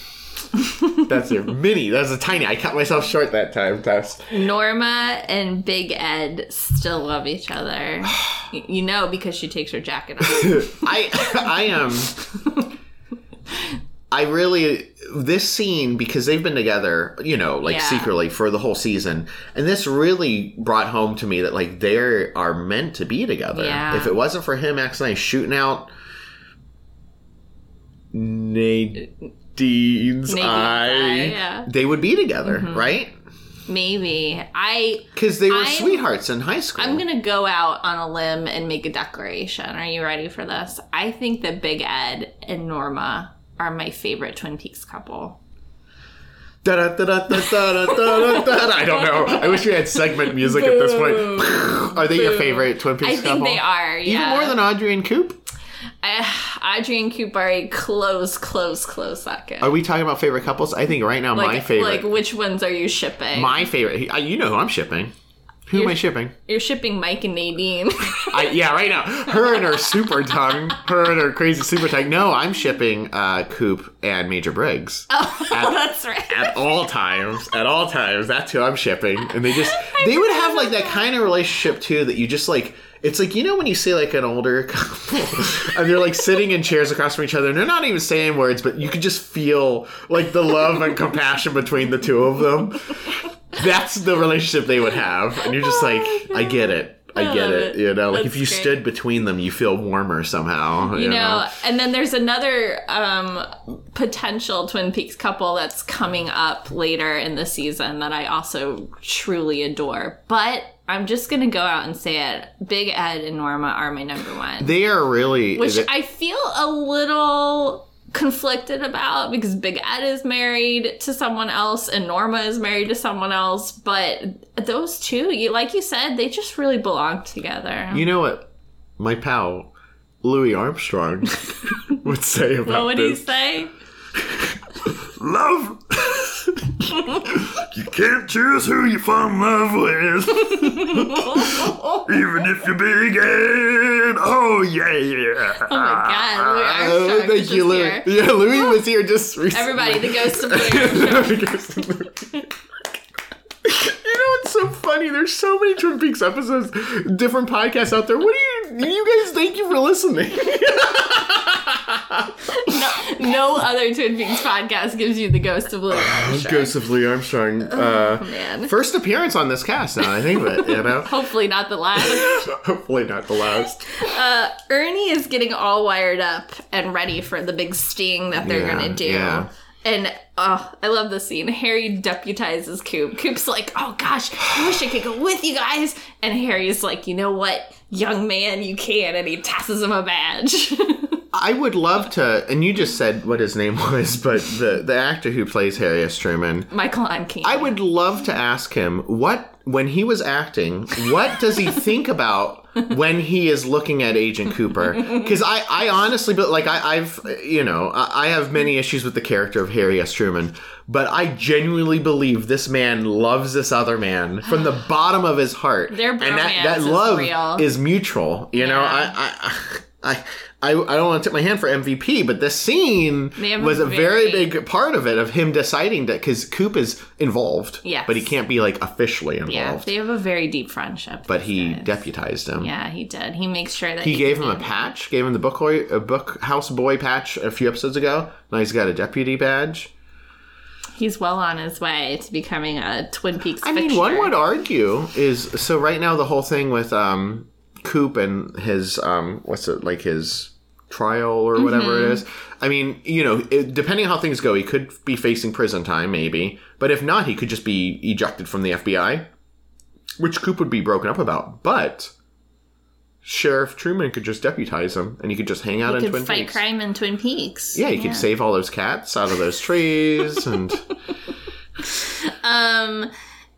That's a mini. That's a tiny. I cut myself short that time. That's Norma and Big Ed still love each other. You know because she takes her jacket off. I I am. I really this scene because they've been together, you know, like Yeah. secretly for the whole season, and this really brought home to me that like they are meant to be together. Yeah. If it wasn't for him accidentally shooting out deeds, I, yeah. they would be together, mm-hmm. right? Maybe I because they were I'm, sweethearts in high school. I'm gonna go out on a limb and make a declaration. Are you ready for this? I think that Big Ed and Norma are my favorite Twin Peaks couple. I don't know. I wish we had segment music at this point. are they your favorite Twin Peaks couple? I think they are. Yeah. Even more than Audrey and Coop. Uh, Audrey and Coop close, close, close second. Are we talking about favorite couples? I think right now like, my favorite. Like, which ones are you shipping? my favorite. You know who I'm shipping. Who am I shipping? You're shipping Mike and Nadine. I, yeah, right now. Her and her super tongue. Her and her crazy super tongue. No, I'm shipping uh, Coop and Major Briggs. oh, that's right. At all times, at all times, that's who I'm shipping, and they just they would have like that kind of relationship too that you just like. It's like you know when you see like an older couple and they're like sitting in chairs across from each other and they're not even saying words, but you could just feel like the love and compassion between the two of them. That's the relationship they would have, and you're just like, I get it. I, I get it. it. You know, like That's if you great. stood between them, you feel warmer somehow. You, You know, and then there's another um, potential Twin Peaks couple that's coming up later in the season that I also truly adore. But I'm just gonna go out and say it: Big Ed and Norma are my number one. They are really. which I feel a little conflicted about because Big Ed is married to someone else and Norma is married to someone else, but those two, you like you said, they just really belong together. You know what my pal Louis Armstrong would say about that? what would he say? Love. You can't choose who you fall in love with, even if you're big and oh yeah, yeah. Oh my god, Louis Oh, Armstrong was thank you, just Louis. here. Yeah, Louis was here just recently. Everybody, the ghost of Louis Armstrong. You know what's so funny? There's so many Twin Peaks episodes, different podcasts out there. What do you, you guys? Thank you for listening. no other Twin Peaks podcast gives you the ghost of Louis Armstrong. Ghost of Louis Armstrong. Uh, Man. first appearance on this cast. Now I think of it. You know, Hopefully not the last. hopefully not the last. Ernie is getting all wired up and ready for the big sting that they're Yeah, gonna do. yeah. And oh, I love this scene. Harry deputizes Coop. Coop's like, "Oh gosh, I wish I could go with you guys." And Harry's like, "You know what, young man, you can." And he tosses him a badge. I would love to, and you just said what his name was, but the the actor who plays Harry S. Truman. Michael Ontkean. I would love to ask him what when he was acting, what does he think about when he is looking at Agent Cooper? Because I, I honestly, but like I, I've, you know, I, I have many issues with the character of Harry S. Truman, but I genuinely believe this man loves this other man from the bottom of his heart, Their and that that is love real. is mutual. You know, I, I, I. I, I don't want to tip my hand for MVP, but this scene was a very very- big part of it of him deciding that because Coop is involved, Yes. but he can't be like officially involved. yeah, they have a very deep friendship. but he days. deputized him. Yeah, he did. He makes sure that He gave him a patch, gave him the book boy, a book house boy patch a few episodes ago. Now he's got a deputy badge. He's well on his way to becoming a Twin Peaks. I mean, fixture. one would argue is so right now the whole thing with um, Coop and his um, what's it like his trial or whatever Mm-hmm. it is. I mean, you know, it, depending on how things go, he could be facing prison time, maybe. But if not, he could just be ejected from the FBI, which Coop would be broken up about. But Sheriff Truman could just deputize him, and he could just hang out He in could Twin fight Peaks. crime in Twin Peaks. Yeah, he could save all those cats out of those trees, and Um.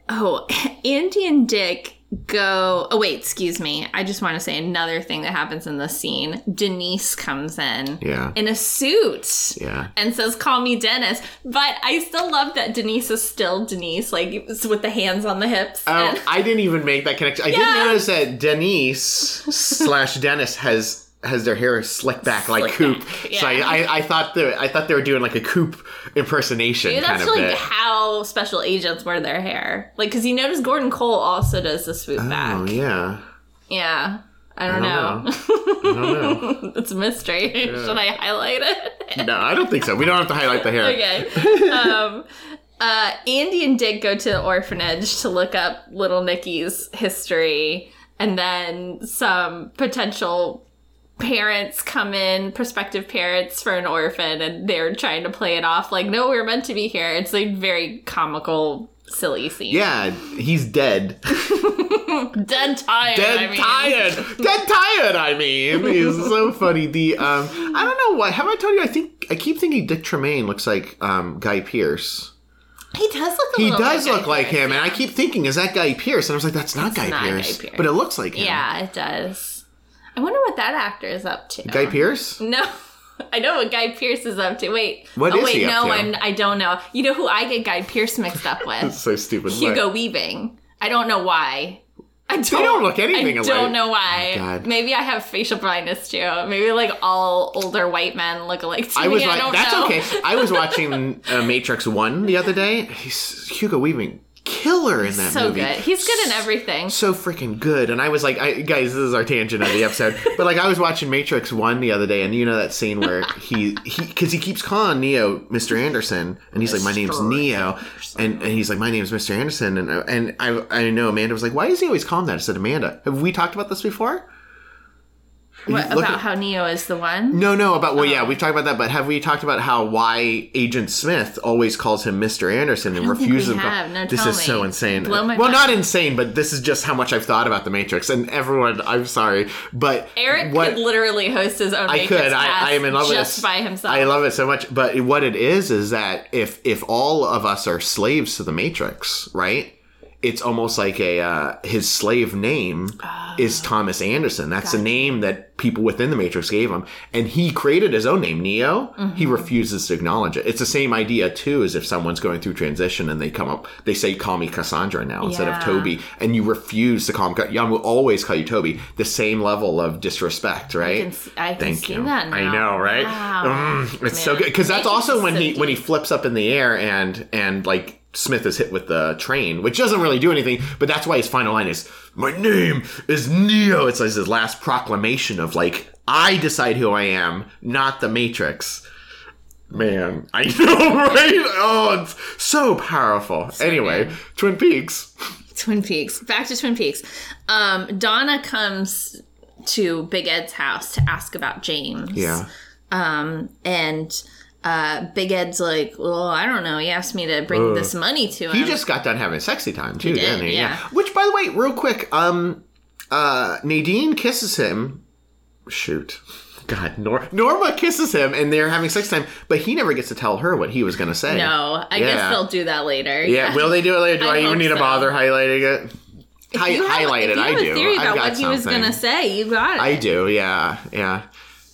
Oh, Andy and Dick go. Oh wait, excuse me. I just want to say another thing that happens in the scene. Denise comes in. Yeah. In a suit. yeah. And says, "Call me Dennis," but I still love that Denise is still Denise, like with the hands on the hips. Oh, And- I didn't even make that connection. I Yeah. did notice that Denise slash Dennis has has their hair slicked back like Slicked Coop. back, So I. I, I thought they, I thought they were doing like a Coop impersonation kind that's like bit. how special agents wear their hair. Like, because you notice Gordon Cole also does the swoop back. Oh yeah. Yeah. I don't, don't know. I don't know. it's a mystery. Should I highlight it? No, I don't think so. We don't have to highlight the hair. okay. Um, uh, Andy and Dick go to the orphanage to look up little Nicky's history, and then some potential parents come in, prospective parents for an orphan, and they're trying to play it off like, no, we're meant to be here. It's a very comical, silly scene. Yeah, he's dead. Dead tired. Dead I mean. tired. Dead tired. I mean, he's so funny. The um, I don't know what. Have I told you? I think I keep thinking Dick Tremaine looks like um Guy Pearce. He does look a He little does Guy look like Pearce, him, and I keep thinking, is that Guy Pearce? And I was like, that's not, Guy, not Guy Pearce, but it looks like him. Yeah, it does. I wonder what that actor is up to. Guy Pearce. No. I know what Guy Pearce is up to. Wait. What oh, is wait, he up no, to? I'm I don't know. You know who I get Guy Pearce mixed up with? so stupid. Hugo What? Weaving. I don't know why. I don't, don't look anything alike. I alike. don't know why. God. Maybe I have facial blindness too. Maybe like all older white men look alike to I me. was I like, don't that's know. okay. I was watching uh, Matrix One the other day. He's Hugo Weaving, killer in that so movie. good. He's good in everything. so freaking good. And I was like, I, guys, this is our tangent of the episode. but like, I was watching Matrix One the other day, and you know that scene where he he because he keeps calling Neo Mr. Anderson, and he's like, my name's Mr. Neo, and, and he's like, my name's Mr. Anderson, and uh, and I I know Amanda was like, why does he always call him that? I said, Amanda, have we talked about this before? What, about at- how Neo is the one? No, no, about well, Oh. yeah, we've talked about that, but have we talked about how why Agent Smith always calls him Mr. Anderson and refuses him? have. No, this is so insane. Blow my well, mind. not insane, but this is just how much I've thought about the Matrix. And everyone, I'm sorry, but Eric what could literally host his own I Matrix could, I, I am in love with just this. by himself. I love it so much. But what it is is that if if all of us are slaves to the Matrix, right? It's almost like a uh, his slave name is Thomas Anderson. That's the name that people within the Matrix gave him, and he created his own name, Neo. He refuses to acknowledge it. It's the same idea too, as if someone's going through transition and they come up, they say, "Call me Cassandra now" instead of Toby, and you refuse to call him. Young will always call you Toby. The same level of disrespect, right? can s- I can Thank see you. that I know, right? Wow. Mm, it's so good because that's also when so he when he flips up in the air and and like Smith is hit with the train, which doesn't really do anything, but that's why his final line is "My name is Neo." It's like his last proclamation of like I decide who I am, not the Matrix. Man, I know, right? Oh, it's so powerful. anyway, good. Twin Peaks. Twin Peaks. Back to Twin Peaks. Um, Donna comes to Big Ed's house to ask about James. Yeah. Um, and uh, Big Ed's like, well, I don't know. He asked me to bring this money to him. He just got done having a sexy time too, did, didn't he? yeah. Which, by the way, real quick, um, uh, Nadine kisses him. Shoot, God, Nor- Norma kisses him, and they're having sex time, but he never gets to tell her what he was going to say. no, I Yeah. guess they'll do that later. Yeah, will they do it later? Do I, I even need to bother highlighting it? Hi- have, highlight it. I do. a theory I've about got what he was gonna say. You got it. I do. Yeah, yeah.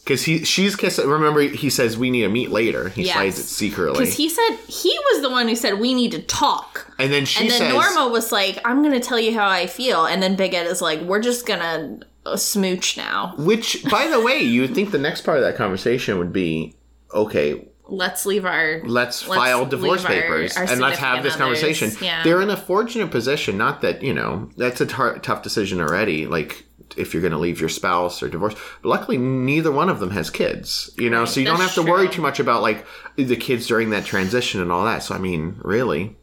Because he, she's kissing. Remember, he says we need to meet later. He Yes. slides it secretly, Because he said he was the one who said we need to talk. and then she and then says, Norma was like, "I'm gonna tell you how I feel," and then Big Ed is like, "We're just gonna uh, smooch now. Which, by the way, you would think the next part of that conversation would be, okay, Let's leave our let's, file divorce our- papers our and let's have this conversation. Yeah. They're in a fortunate position. Not that you know that's a tar- tough decision already. Like if you're going to leave your spouse or divorce, but luckily neither one of them has kids. You know, so you don't have that's to worry too much about like the kids during that transition and all that. So I mean, really.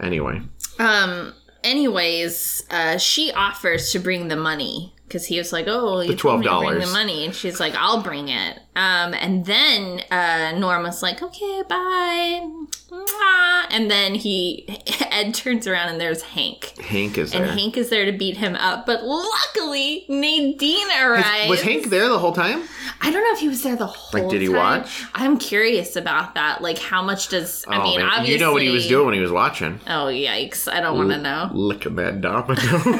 Anyway, Um. Anyways, uh, she offers to bring the money because he was like, "Oh, you to bring $12. the money," and she's like, "I'll bring it." Um, and then uh, Norma's like, "Okay, bye." Mwah. And then he Ed turns around and there's Hank, Hank is there. and there. Hank is there to beat him up. But luckily, Nadine arrives. was Hank there the whole time? I don't know if he was there the whole. Like, did he time. watch? I'm curious about that. Like, how much does I oh mean? man, obviously, you know what he was doing when he was watching. Oh yikes! I don't want to know. Licking that domino. you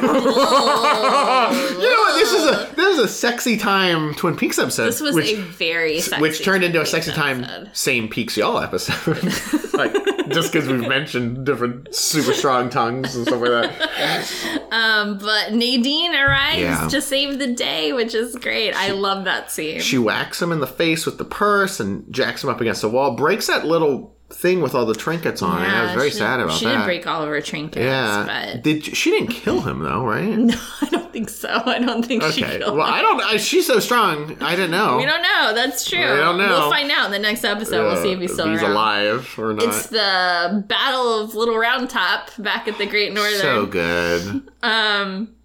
know what? This is a this is a sexy time Twin Peaks episode. This was which, a very sexy which turned into a sexy time episode. same Peaks y'all episode. like just because we've mentioned different super strong tongues and stuff like that. Um, but Nadine arrives Yeah. to save the day, which is great. I love that scene. She whacks him in the face with the purse and jacks him up against the wall. Breaks that little thing with all the trinkets on it. I was very she- sad about she that. She didn't break all of her trinkets, yeah, but did she didn't kill him though, right? no, I don't think so. I don't think she Okay. killed Well, him. I don't. I, she's so strong. I didn't know. We don't know. That's true. We don't know. We'll find out in the next episode. we'll see if he's Uh, still he's around. alive or not. It's the Battle of Little Round Top back at the Great Northern. so good. Um,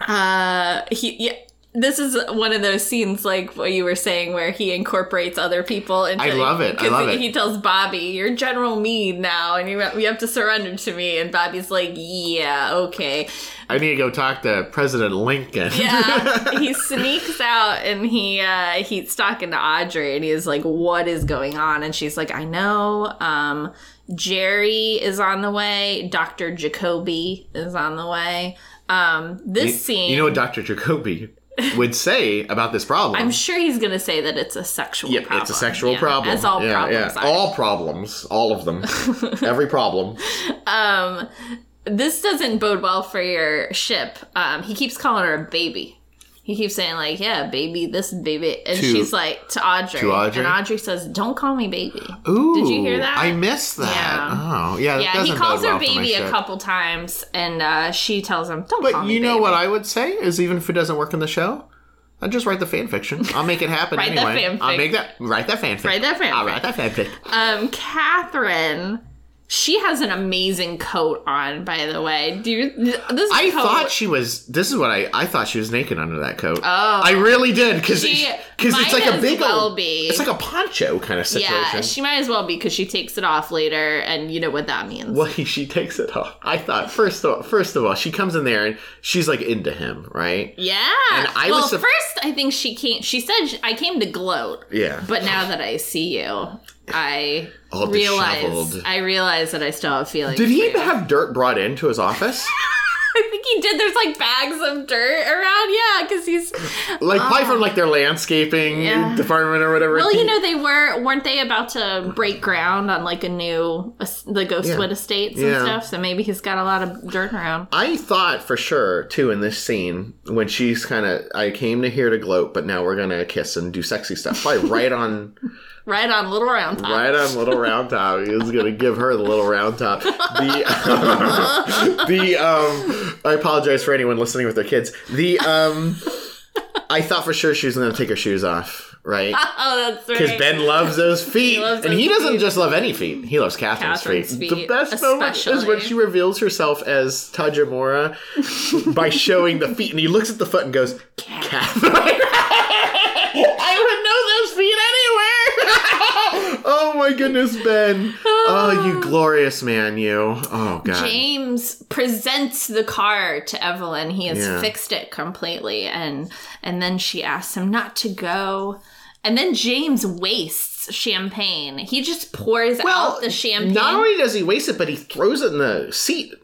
uh, he yeah. This is one of those scenes, like what you were saying, where he incorporates other people. Into, I love it. I love he, it. He tells Bobby, "You're General Meade now, and you have, you have to surrender to me." And Bobby's like, "Yeah, okay." I need to go talk to President Lincoln. Yeah, he sneaks out and he uh, he's talking to Audrey, and he's like, "What is going on?" And she's like, "I know." Um, Jerry is on the way. Doctor Jacoby is on the way. Um, this scene, You know what Dr. Jacoby would say about this problem? I'm sure he's gonna say that it's a sexual Yep, problem. it's a sexual Yeah, problem. As all yeah, problems yeah. All problems. All of them. Every problem. um, this doesn't bode well for your ship. Um, he keeps calling her a baby. He keeps saying like, "Yeah, baby, this baby," and To- she's like to Audrey, to Audrey? and Audrey says, "Don't call me baby." Ooh. Did you hear that? I missed that. Yeah. Oh, yeah. that Yeah, he calls her well baby a couple times, and uh, she tells him, "Don't call But you know baby." what I would say is even if it doesn't work in the show, I just write the fan fiction. I'll make it happen Write that anyway. fanfic. I'll make that. Write that fanfic. Write that fanfic. I'll write that fanfic. um, Catherine, she has an amazing coat on. By the way, do you, this I coat, thought she was. This is what I. I thought she was naked under that coat. Oh. I really did because She because it's like a big well old. be. It's like a poncho kind of situation. Yeah, she might as well be because she takes it off later, and you know what that means. Well, he, she takes it off. I thought first of all, first of all, she comes in there and she's like into him, right? Yeah. And I well, was sup- first, I think she came. She said I came to gloat, Yeah. but now that I see you, I All realize disheveled. I realize that I still have feelings. Did he have dirt brought into his office? I think he did. There's like bags of dirt around. Yeah, because he's. Like probably from um, like their landscaping. Yeah. department or whatever. Well, you know, they were weren't they about to break ground on like a new the Ghostwood Yeah. Estates and Yeah. stuff? So maybe he's got a lot of dirt around. I thought for sure too in this scene when she's kind of I came to here to gloat, but now we're gonna kiss and do sexy stuff. Probably right on, Right on Little Round Top. right on little round top. He was gonna give her the little round top. The the um, I apologize for anyone listening with their kids. The um, I thought for sure she was gonna take her shoes off, right? Oh, that's right. Because Ben loves those feet, loves and those he doesn't feet. just love any feet. He loves Catherine's, Catherine's feet. The feet, best moment is when she reveals herself as Tojamura by showing the feet, and he looks at the foot and goes, "Catherine." I would know those feet anywhere. Oh my goodness, Ben! Oh, you glorious man, you! Oh god. James presents the car to Evelyn. He has Yeah. fixed it completely, and and then she asks him not to go. And then James wastes champagne. He just pours out the champagne. Not only does he waste it, but he throws it in the seat,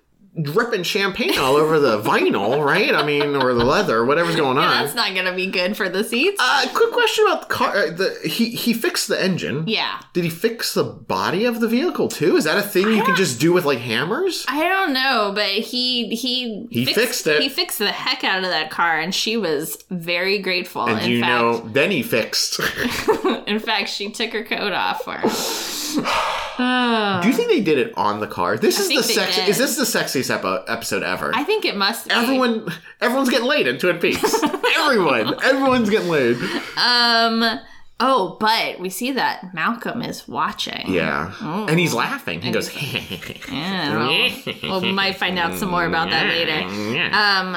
dripping champagne all over the vinyl, right? I mean, or the leather, whatever's going on. That's not gonna be good for the seats. Uh, quick question about the car. uh, The he he fixed the engine. yeah. Did he fix the body of the vehicle too? Is that a thing you can just do with like hammers? I don't know, but he he He fixed it. He fixed the heck out of that car, and she was very grateful. And in you fact, know, then he fixed. in fact, she took her coat off for him. Oh. do you think they did it on the car? This is the they sex. did. Is this the sexiest epi- episode ever? I think it must. Be. Everyone, everyone's getting laid in Twin Peaks. Everyone, everyone's getting laid. Um. Oh, but we see that Malcolm is watching. Yeah, and he's laughing. He goes, Yeah, well, we might find out some more about that later. Um.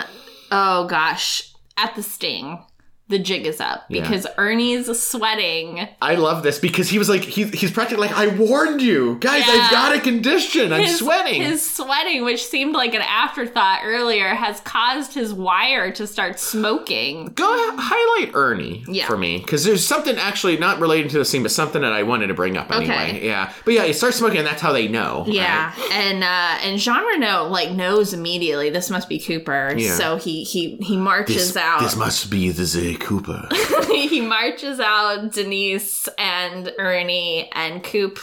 Oh gosh, at the sting, the jig is up Yeah. because Ernie's sweating. I love this because he was like, he, he's practically like, I warned you, guys. Yeah. I've got a condition. I'm his, sweating. His sweating, which seemed like an afterthought earlier, has caused his wire to start smoking. Go highlight Ernie Yeah. for me because there's something actually not related to the scene, but something that I wanted to bring up anyway. Okay. Yeah, but yeah, he starts smoking, and that's how they know. Yeah, right? and uh, and Jean Renault like knows immediately this must be Cooper, Yeah. so he he he marches out. This must be the Z Cooper. he marches out Denise and Ernie and Coop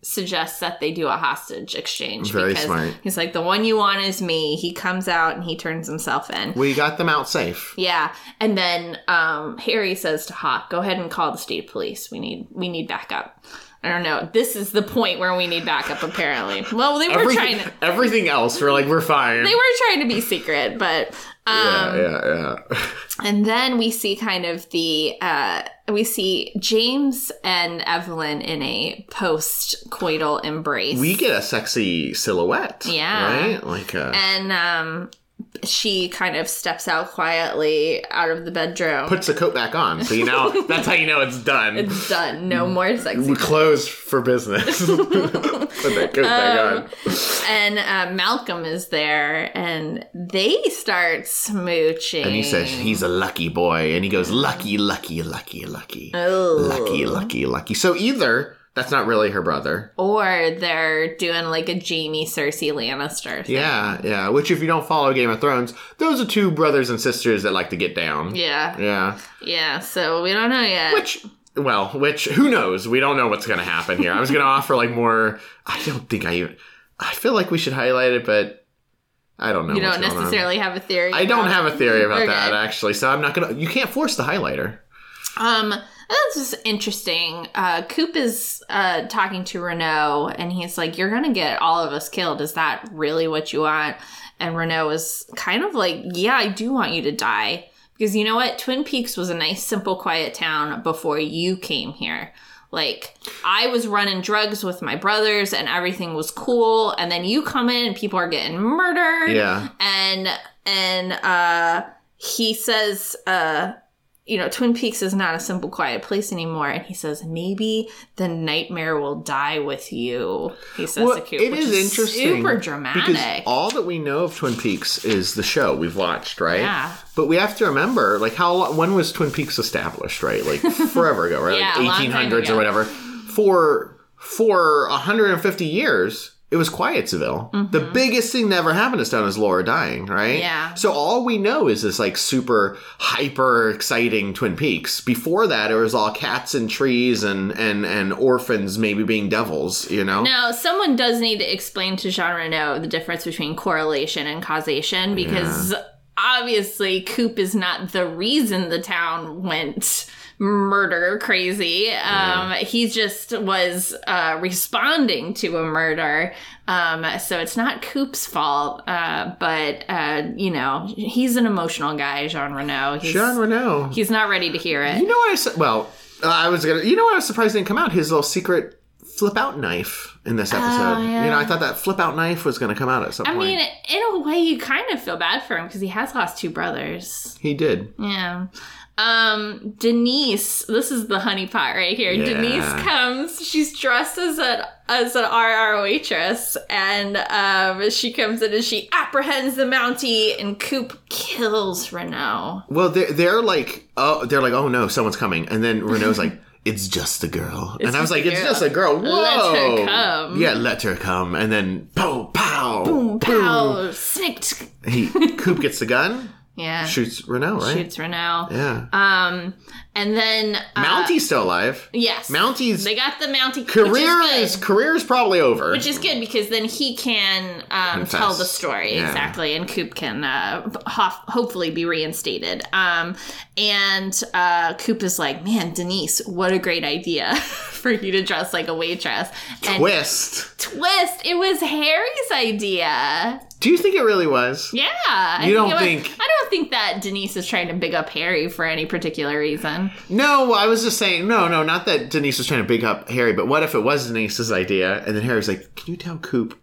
suggests that they do a hostage exchange Very because smart. he's like the one you want is me. He comes out and he turns himself in. We got them out safe. Yeah, and then um, Harry says to Hawk, "Go ahead and call the state police. We need we need backup." I don't know. This is the point where we need backup. Apparently, well, they were Everything, trying to everything else, we're like, we're fine. they were trying to be secret, but um, yeah, yeah, yeah. and then we see kind of the uh, we see James and Evelyn in a post coital embrace. we get a sexy silhouette. Yeah. Right? Like a. and um, she kind of steps out quietly out of the bedroom. puts the coat back on. So you know that's how you know it's done. it's done. No more sexy We're closed for business. Put that coat back Um, on. and uh, Malcolm is there, and they start smooching. And he says he's a lucky boy, and he goes lucky, lucky, lucky, lucky, Oh. lucky, lucky, lucky. So either that's not really her brother. or they're doing like a Jaime Cersei Lannister. Thing. Yeah, yeah. Which, if you don't follow Game of Thrones, those are two brothers and sisters that like to get down. yeah, Yeah. yeah. So we don't know yet. Which, well, which who knows? We don't know what's going to happen here. I was going to offer like more. I don't think I. even I feel like we should highlight it, but I don't know. you don't necessarily have a theory. I don't have a theory about Okay. that actually, so I'm not gonna. You can't force the highlighter. Um, that's is interesting. Uh, Coop is uh, talking to Renault, and he's like, "You're gonna get all of us killed. Is that really what you want?" And Renault is kind of like, "Yeah, I do want you to die because you know what? Twin Peaks was a nice, simple, quiet town before you came here." Like I was running drugs with my brothers and everything was cool and then you come in and people are getting murdered Yeah. and and uh he says uh you know twin peaks is not a simple quiet place anymore and he says maybe the nightmare will die with you he says Well, it which is interesting super dramatic. because all that we know of Twin Peaks is the show we've watched, right? Yeah. But we have to remember, like, how when was Twin Peaks established, right? Like forever ago, right? Yeah, like time 1800s ago. or whatever. For for 150 years, it was Quietsville. The biggest thing that ever happened to town is Laura dying, right? Mm-hmm. Yeah. So all we know is this like super hyper exciting Twin Peaks. Before that, it was all cats and trees and and and orphans maybe being devils. You know. Now, someone does need to explain to Jean Renault the difference between correlation and causation because obviously Coop is not the reason the town went murder crazy. Um, He just was uh, responding to a murder. Um, so it's not Coop's fault, uh, but, uh, you know, he's an emotional guy, Jean Renault. He's, Jean Renault. he's not ready to hear it. You know what I said? Well, I was gonna. You know what I was surprised didn't come out? His little secret flip out knife in this episode. yeah. You know, I thought that flip out knife was gonna come out at some I point. I mean, in a way, you kind of feel bad for him because he has lost two brothers. he did. Yeah. Um, Denise, this is the honeypot right here. Yeah. Denise comes. She's dressed as an as an RR waitress, and um, she comes in and she apprehends the Mountie, and Coop kills Renault. Well, they're they're like, oh, they're like, oh no, someone's coming, and then Renault's like. It's just a girl, and I was like, "It's just a girl." Whoa! Let her come. Yeah, let her come, and then pow, pow, Boom, pow, snicked. He Coop gets the gun, Yeah, shoots Renault, right? shoots Renault. Yeah. Um, and then uh, Mountie's still alive. Yes, Mountie's They got the Mountie career is good. career is probably over. Which is good because then he can um, tell the story Yeah. exactly, and Coop can uh, ho- hopefully be reinstated. Um, and uh, Coop is like, "Man, Denise, what a great idea for you to dress like a waitress." And Twist. twist, it was Harry's idea. Do you think it really was? Yeah, I You don't was- think- I don't think that Denise is trying to big up Harry for any particular reason. No, I was just saying, no, no, not that Denise was trying to big up Harry, but what if it was Denise's idea? And then Harry's like, can you tell Coop?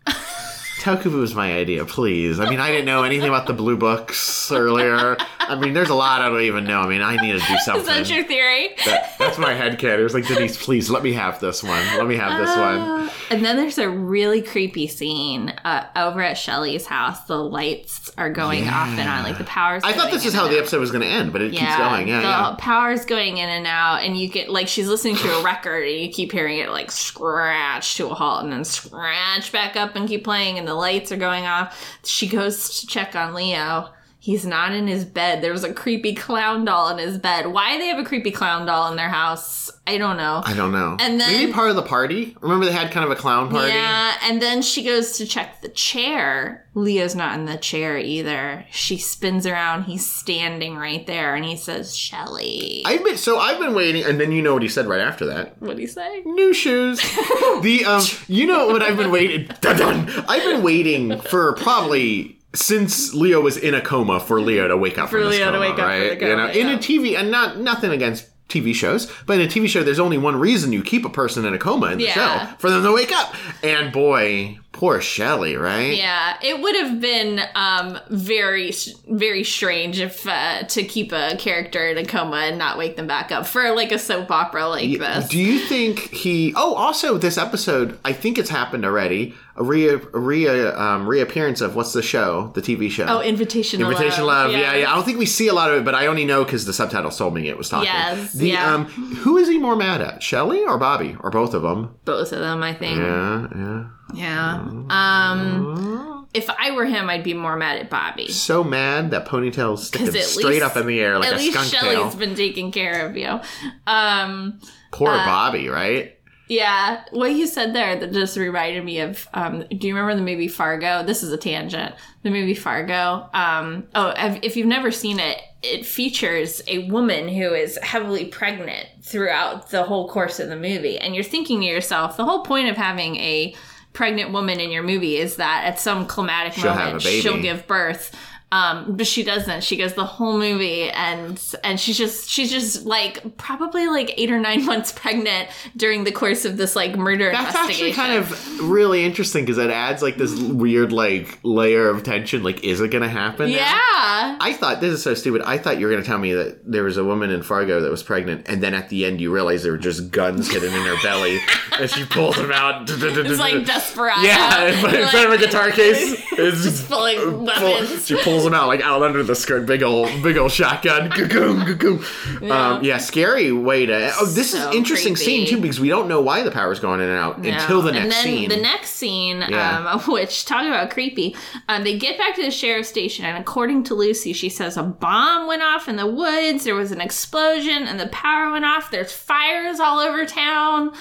It was my idea, please. I mean, I didn't know anything about the blue books earlier. I mean, there's a lot I don't even know. I mean, I need to do something. Is that your theory? That- that's my head canon. It was like, Denise, please let me have this one. Let me have this one. Uh, And then there's a really creepy scene uh, over at Shelly's house. The lights are going off and on, like the power's. I thought this is how the out. episode was going to end, but it keeps going. Yeah, the yeah. power's going in and out, and you get like she's listening to a record, and you keep hearing it like scratch to a halt, and then scratch back up and keep playing, and the lights are going off. She goes to check on Leo. He's not in his bed. There was a creepy clown doll in his bed. Why they have a creepy clown doll in their house, I don't know. I don't know. And then- maybe part of the party. Remember they had kind of a clown party. Yeah, and then she goes to check the chair. Leo's not in the chair either. She spins around. He's standing right there, and he says, "Shelly." I've been so I've been waiting, and then you know what he said right after that. What'd he say? New shoes. the um, you know what I've been waiting. Dun, dun. I've been waiting for probably since Leo was in a coma for Leo to wake up For Leo to coma, wake up from right? the you know, coma, in a TV, and not nothing against TV shows, but in a TV show, there's only one reason you keep a person in a coma in the Yeah. show for them to wake up. And boy, poor Shelly, right? Yeah, it would have been um, very, very strange if uh, to keep a character in a coma and not wake them back up for like a soap opera like this. Do you think he? Oh, also this episode, I think it's happened already. A re a re um, reappearance of what's the show, the TV show? oh, Invitation Invitation Love. Love. Yeah, yeah. I don't think we see a lot of it, but I only know because the subtitle told me it was talking. Yes, The yeah. um, who is he more mad at, Shelly or Bobby, or both of them? Both of them, I think. Yeah, yeah. Yeah. Um, if I were him, I'd be more mad at Bobby. So mad that ponytail's sticking at straight least- up in the air like At a least skunk Shelly's tail. been taking care of you. Um, Poor Bobby, right? yeah, what you said there that just reminded me of. Um, do you remember the movie Fargo? This is a tangent. The movie Fargo. Um, oh, if if you've never seen it, it features a woman who is heavily pregnant throughout the whole course of the movie, and you're thinking to yourself, the whole point of having a pregnant woman in your movie is that at some climatic She'll have moment a baby. she'll give birth. Um, but she doesn't. She goes the whole movie, and and she's just she's just like probably like eight or nine months pregnant during the course of this like murder That's actually kind of really interesting because it adds like this weird like layer of tension. Like, is it going to happen? now? yeah. I thought this is so stupid. I thought you were going to tell me that there was a woman in Fargo that was pregnant, and then at the end you realize there were just guns hidden in her belly, and she pulls them out. It's like Desperado. yeah, Like, instead of a guitar case, it's just pulling weapons. she pulls them out like out under the skirt, big old, big old shotgun. Yeah. Um, yeah, scary way to. Oh, this So is interesting creepy. scene too because we don't know why the power's going in and out No. until the next and then scene. The next scene, Yeah. um, which talk about creepy, um, they get back to the sheriff's station, and according to Lucy, she says a bomb went off in the woods. There was an explosion, and the power went off. There's fires all over town,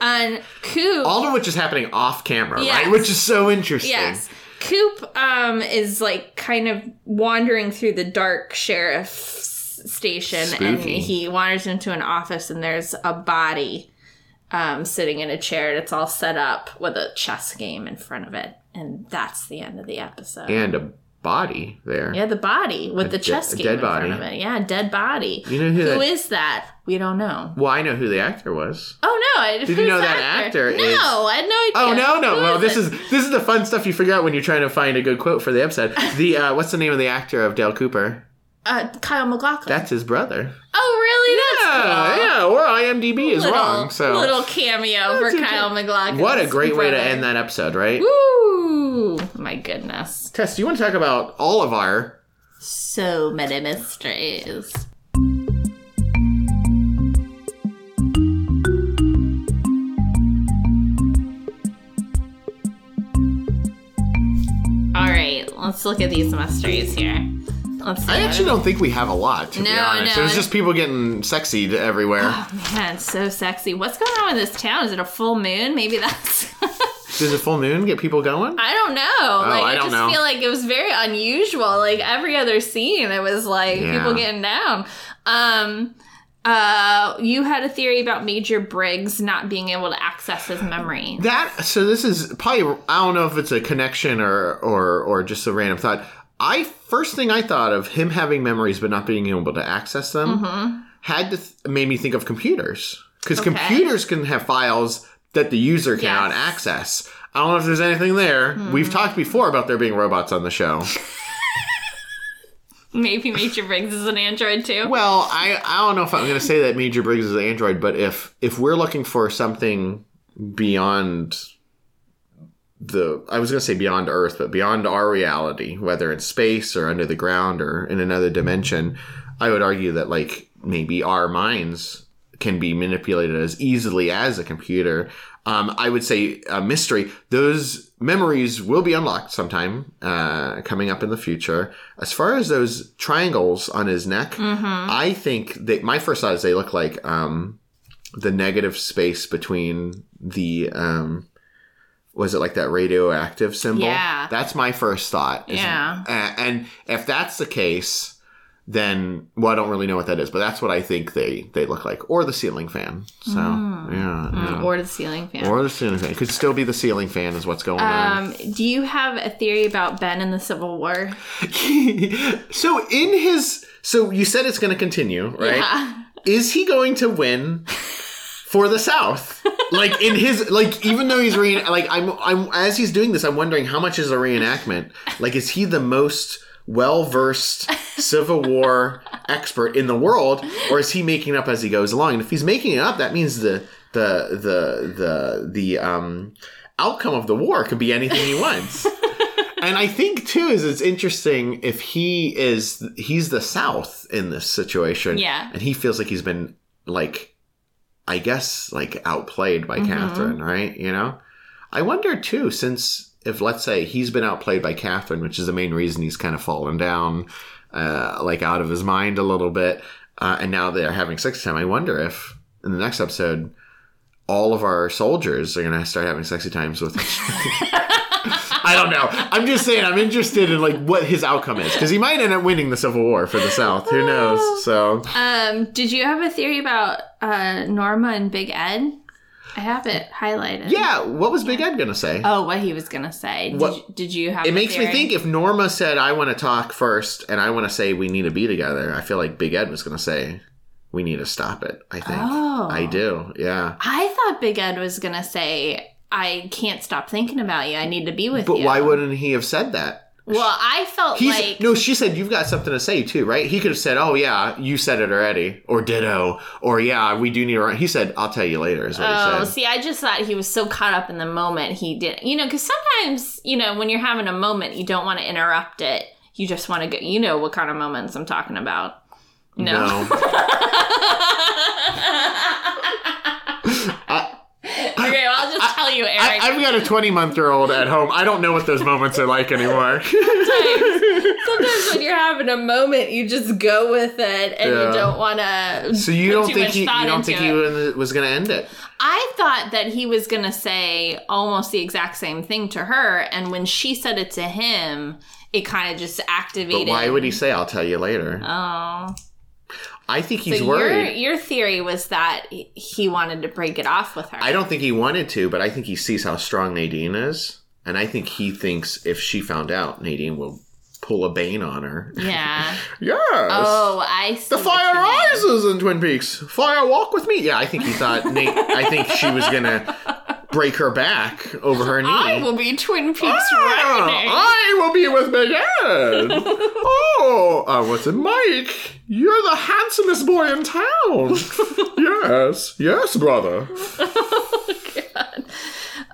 and Coop. All of which is happening off camera, Yes. right? Which is so interesting. Yes. Coop um, is like kind of wandering through the dark sheriff's station and he wanders into an office and there's a body um, sitting in a chair and it's all set up with a chess game in front of it. And that's the end of the episode. And a body there. yeah, the body with the de- chess a game dead in front body. of it. Yeah, dead body. You know who Who that- is that? We don't know. Well, I know who the actor was. Oh no! I, Did you know that actor No, is- I had no idea. Oh idea. no, no. Who Well, this it? is this is the fun stuff you figure out when you're trying to find a good quote for the episode. The uh, what's the name of the actor of Dale Cooper? uh, Kyle MacLachlan. That's his brother. oh really? That's Yeah, cool. yeah. Or IMDb is little, wrong. So little cameo for Kyle. MacLachlan. what a great way to end that episode, right? Woo! My goodness. Tess, do you want to talk about all of our So many mysteries. All right, let's look at these mysteries here. Let's see. I actually don't think we have a lot, to be honest. no, it was just people getting sexied everywhere. Oh man, so sexy. What's going on with this town? Is it a full moon? Maybe that's. Does a full moon get people going? I don't know. like, Oh, I I, don't just know. feel like it was very unusual. Like every other scene, it was like Yeah. people getting down. Um, uh, you had a theory about Major Briggs not being able to access his memory. That so this is probably I don't know if it's a connection or or or just a random thought. I first thing I thought of him having memories but not being able to access them had to th- made me think of computers because Okay. computers can have files that the user cannot Yes. access. I don't know if there's anything there. We've hmm. talked before about there being robots on the show. Maybe Major Briggs is an android too. Well, I, I don't know if I'm going to say that Major Briggs is an android, but if if we're looking for something beyond the I was going to say beyond Earth, but beyond our reality, whether in space or under the ground or in another dimension, I would argue that like maybe our minds can be manipulated as easily as a computer. Um, I would say a mystery. Those memories will be unlocked sometime uh, coming up in the future. As far as those triangles on his neck, I think that my first thought is they look like um, the negative space between the um, was it like that radioactive symbol? Yeah. that's my first thought. Yeah. and if that's the case, then well, I don't really know what that is, but that's what I think they they look like, or the ceiling fan. So yeah, yeah. Mm, Or the ceiling fan. Or the ceiling fan. It could still be the ceiling fan, is what's going on. um, do you have a theory about Ben in the Civil War? so in his, so you said it's going to continue, right? Yeah. Is he going to win for the South? like in his, like even though he's re, like I'm, I'm as he's doing this, I'm wondering how much is a reenactment. Like, is he the most well versed Civil War expert in the world, or is he making it up as he goes along? And if he's making it up, that means the the the the the um outcome of the war could be anything he wants. and I think too is it's interesting if he is he's the South in this situation, Yeah. and he feels like he's been like, I guess like outplayed by Catherine, right? You know, I wonder too since if let's say he's been outplayed by Catherine, which is the main reason he's kind of fallen down, uh, like out of his mind a little bit, uh, and now they're having sex time. I wonder if in the next episode. All of our soldiers are gonna start having sexy times with I don't know. I'm just saying. I'm interested in like what his outcome is because he might end up winning the Civil War for the South. Who knows? So Um, did you have a theory about uh, Norma and Big Ed? I have it highlighted. yeah, what was Big Ed gonna say? Oh, what he was gonna say. Did, What- you, did you have? it makes me think if Norma said I want to talk first and I want to say we need to be together, I feel like Big Ed was gonna say we need to stop it. I think Oh. I do. Yeah, I thought Big Ed was gonna say, "I can't stop thinking about you. I need to be with but you." But why wouldn't he have said that? Well, I felt He's like no. She said you've got something to say too, right? He could have said, "Oh yeah, you said it already," or "Ditto," or "Yeah, we do need to." He said, "I'll tell you later." Is what he Oh, said. see, I just thought he was so caught up in the moment he did. You know, because sometimes, you know, when you're having a moment, you don't want to interrupt it. You just want to go. You know what kind of moments I'm talking about. No. okay, well, I'll just tell you, Eric. I, I've got a 20 month year old at home. I don't know what those moments are like anymore. Sometimes when you're having a moment, you just go with it and Yeah. you don't want to. so you don't think he you don't think it. he was going to end it? I thought that he was going to say almost the exact same thing to her, and when she said it to him, it kind of just But activated. why would he say I'll tell you later? Oh, I think he's so worried. your your theory was that he wanted to break it off with her. I don't think he wanted to, but I think he sees how strong Nadine is, and I think he thinks if she found out, Nadine will pull a Bane on her. Yeah. Yes. Oh, I see. The fire rises in Twin Peaks. Fire walk with me. Yeah, I think he thought Nate. I think she was gonna break her back over her knee. I will be Twin Peaks Ah, reckoning. I will be with Megan. Oh, uh, what's it, Mike? You're the handsomest boy in town. yes, yes, brother. Oh,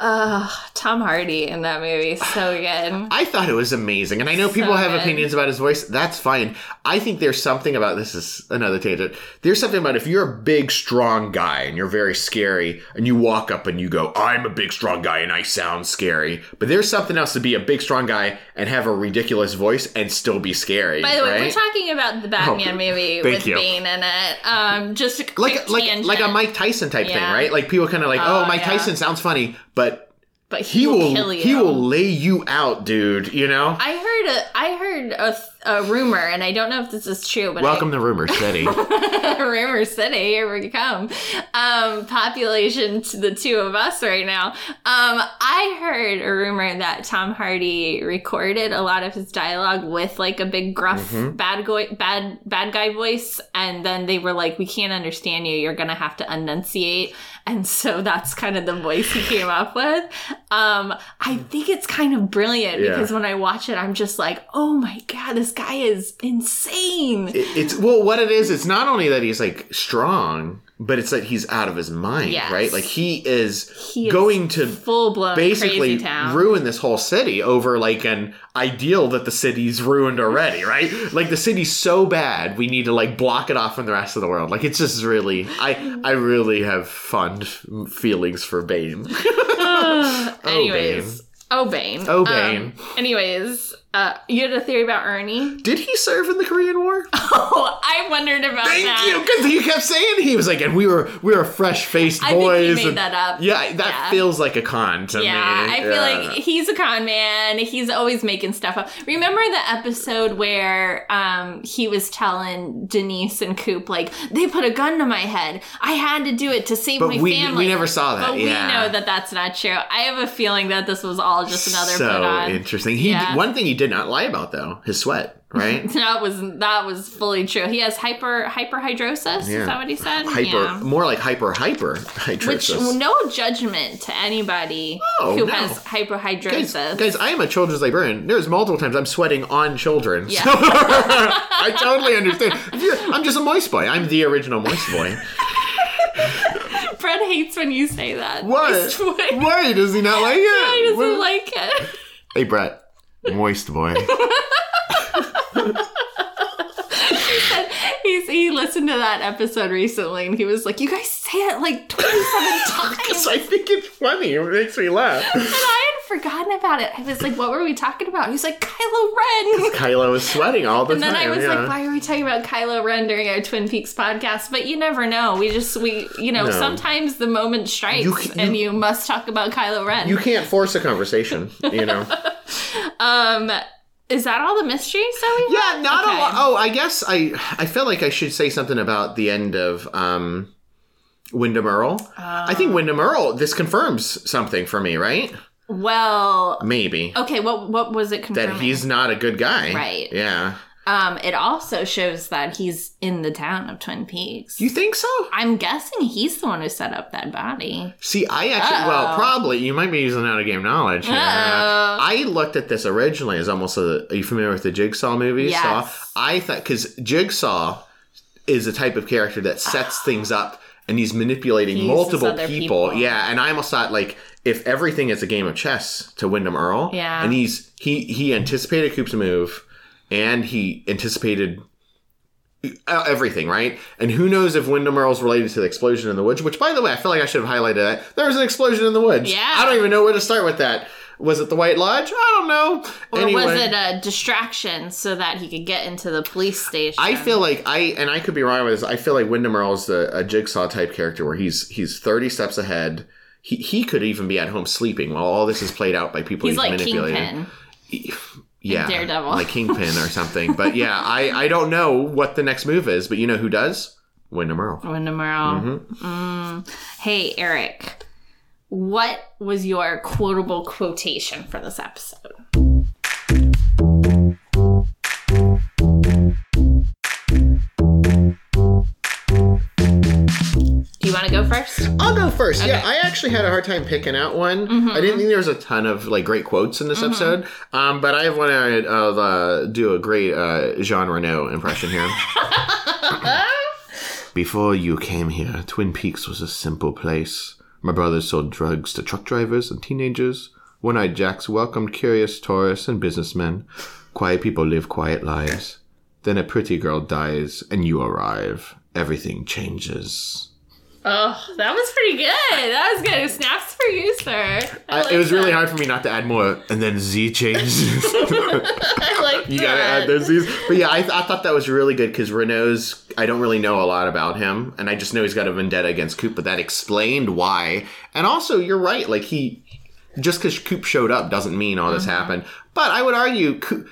Tom Hardy in that movie, so good. I thought it was amazing, and I know people have good. opinions about his voice. That's fine. I think there's something about this is another tangent. There's something about if you're a big, strong guy and you're very scary, and you walk up and you go, "I'm a big, strong guy and I sound scary," but there's something else to be a big, strong guy and have a ridiculous voice and still be scary. By the way, right? we're talking about the Batman Oh, movie with you. Bane in it. Um, just like like tangent. like a Mike Tyson type thing, right? Like people kind of like, "Oh, Oh, Mike yeah. Tyson sounds funny," but but he, he will, will kill you. he will lay you out, dude. You know. I heard a I heard a, a rumor, and I don't know if this is true, but Welcome to Rumor City. Rumor city, here we come. Um, population to the two of us right now. Um, I heard a rumor that Tom Hardy recorded a lot of his dialogue with like a big gruff Mm-hmm. bad guy bad bad guy voice, and then they were like, "We can't understand you. You're gonna have to enunciate." And so that's kind of the voice he came up with. Um, I think it's kind of brilliant Yeah. because when I watch it, I'm just like, "Oh my god, this guy is insane." It- it's well what it is it's not only that he's like strong but it's that he's out of his mind, Yes. right? Like he is He is going to full blown basically ruin this whole city over like an ideal that the city's ruined already, right? Like the city's so bad, we need to like block it off from the rest of the world. Like it's just really, I I really have fond feelings for Bane. anyways, oh Bane. Oh, Bane. Um, anyways, uh, you had a theory about Ernie. Did he serve in the Korean War? Oh, I wondered about Thank that. you, because you kept saying he was like, and we were we were fresh faced boys. he made and- that up. Yeah, that Yeah. feels like a con to me. Yeah, me. I feel Yeah. like he's a con man. He's always making stuff up. Remember the episode where um, he was telling Denise and Coop, like, they put a gun to my head. I had to do it to save But my we- family. we never saw that, But yeah. we know that that's not true. I have a feeling that this was all just another so interesting. He Yeah. one thing he did not lie about though, his sweat, right? That was that was fully true. He has hyper hyperhidrosis. Yeah. Is that what he said? hyper, Yeah. more like hyper hyper hydrosis. Which no judgment to anybody Oh, who no. has Guys, hyperhidrosis. guys, I am a children's librarian. There's multiple times I'm sweating on children. Yeah. So I totally understand. I'm just a moist boy. I'm the original moist boy. Fred hates when you say that. What? Why does he not like it? He doesn't What- like it. Hey, Brett. Moist boy. He's, he listened to that episode recently and he was like, You guys say it like 27 times. I think it's funny. It makes me laugh. And I forgotten about it. I was like, What were we talking about? He's like, Kylo Ren. Kylo is sweating all the time. And then. I was yeah. like, why are we talking about Kylo Ren during our Twin Peaks podcast? But you never know. We just, we, you know, No. sometimes the moment strikes You c- and you must talk about Kylo Ren. You can't force a conversation, you know? um, is that all the mystery that we Yeah, not Okay. a lot. Oh, I guess I I feel like I should say something about the end of um, Windom Earle. I Oh. think Windom Earle. This confirms something for me, right? Well, Maybe okay. What what was it confirming? that he's not a good guy. Right. Yeah. Um, it also shows that he's in the town of Twin Peaks. You think so? I'm guessing he's the one who set up that body. See, I actually, well, Uh-oh. probably you might be using out of game knowledge. Uh-oh. I looked at this originally as almost a. Are you familiar with the Jigsaw movie? Yes. Saw? I thought because Jigsaw is a type of character that sets things up and he's manipulating He multiple people. people. Yeah, and I almost thought like if everything is a game of chess to Windom Earle, Yeah. and he's he he anticipated Coop's move and he anticipated uh, everything, right? And who knows if Windom Earle's related to the explosion in the woods? Which, by the way, I feel like I should have highlighted that. There was an explosion in the woods. Yeah. I don't even know where to start with that. Was it the White Lodge? I don't know. Or anyway, was it a distraction so that he could get into the police station? I feel like I and I could be wrong with this. I feel like Windom Earle's a, a jigsaw type character where he's he's thirty steps ahead. He he could even be at home sleeping while all this is played out by people he's he's, like manipulating. Kingpin. yeah, Daredevil. like Kingpin or something. But yeah, I I don't know what the next move is, but you know who does? Windom Earle. Windom Earle. Mm-hmm. Mm. Hey, Eric. What was your quotable quotation for this episode? You want to go first? I'll go first. Yeah, I actually had a hard time picking out one. I didn't think there was a ton of like great quotes in this episode, um, but I have one. I'd uh, do a great uh, Jean Renault impression here. Before you came here, Twin Peaks was a simple place. My brothers sold drugs to truck drivers and teenagers. One-eyed Jacks welcomed curious tourists and businessmen. Quiet people live quiet lives. Then a pretty girl dies, and you arrive. Everything changes. Oh, that was pretty good. That was good. Snaps for you, sir. I I, it was really hard for me not to add more, and then Z changes. I like you gotta add those Z's. But yeah, I, I thought that was really good because Renault's. I don't really know a lot about him, and I just know he's got a vendetta against Coop, but that explained why. And also, you're right. Like he, just because Coop showed up doesn't mean all Mm-hmm. this happened. But I would argue. Coop,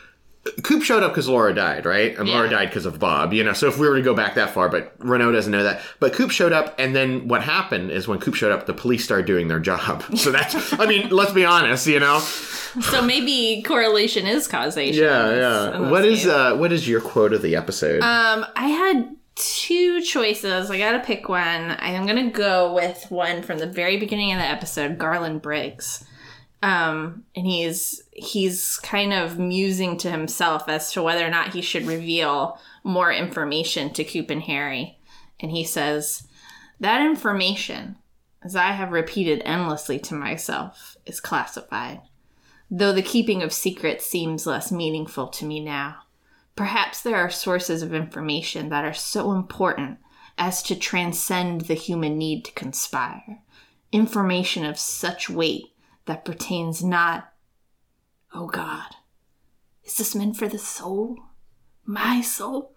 Coop showed up because Laura died, right? And Laura died because of Bob, you know. So if we were to go back that far, but Renault doesn't know that. But Coop showed up, and then what happened is when Coop showed up, the police started doing their job. So that's, I mean, let's be honest, you know. So maybe correlation is causation. Yeah, yeah. What is uh, what is your quote of the episode? Um, I had two choices. I gotta pick one. I'm gonna go with one from the very beginning of the episode, Garland Briggs. Um, and he's he's kind of musing to himself as to whether or not he should reveal more information to Coop and Harry. And he says, That information, as I have repeated endlessly to myself, is classified. Though the keeping of secrets seems less meaningful to me now. Perhaps there are sources of information that are so important as to transcend the human need to conspire. Information of such weight that pertains not. Oh God, is this meant for the soul? My soul?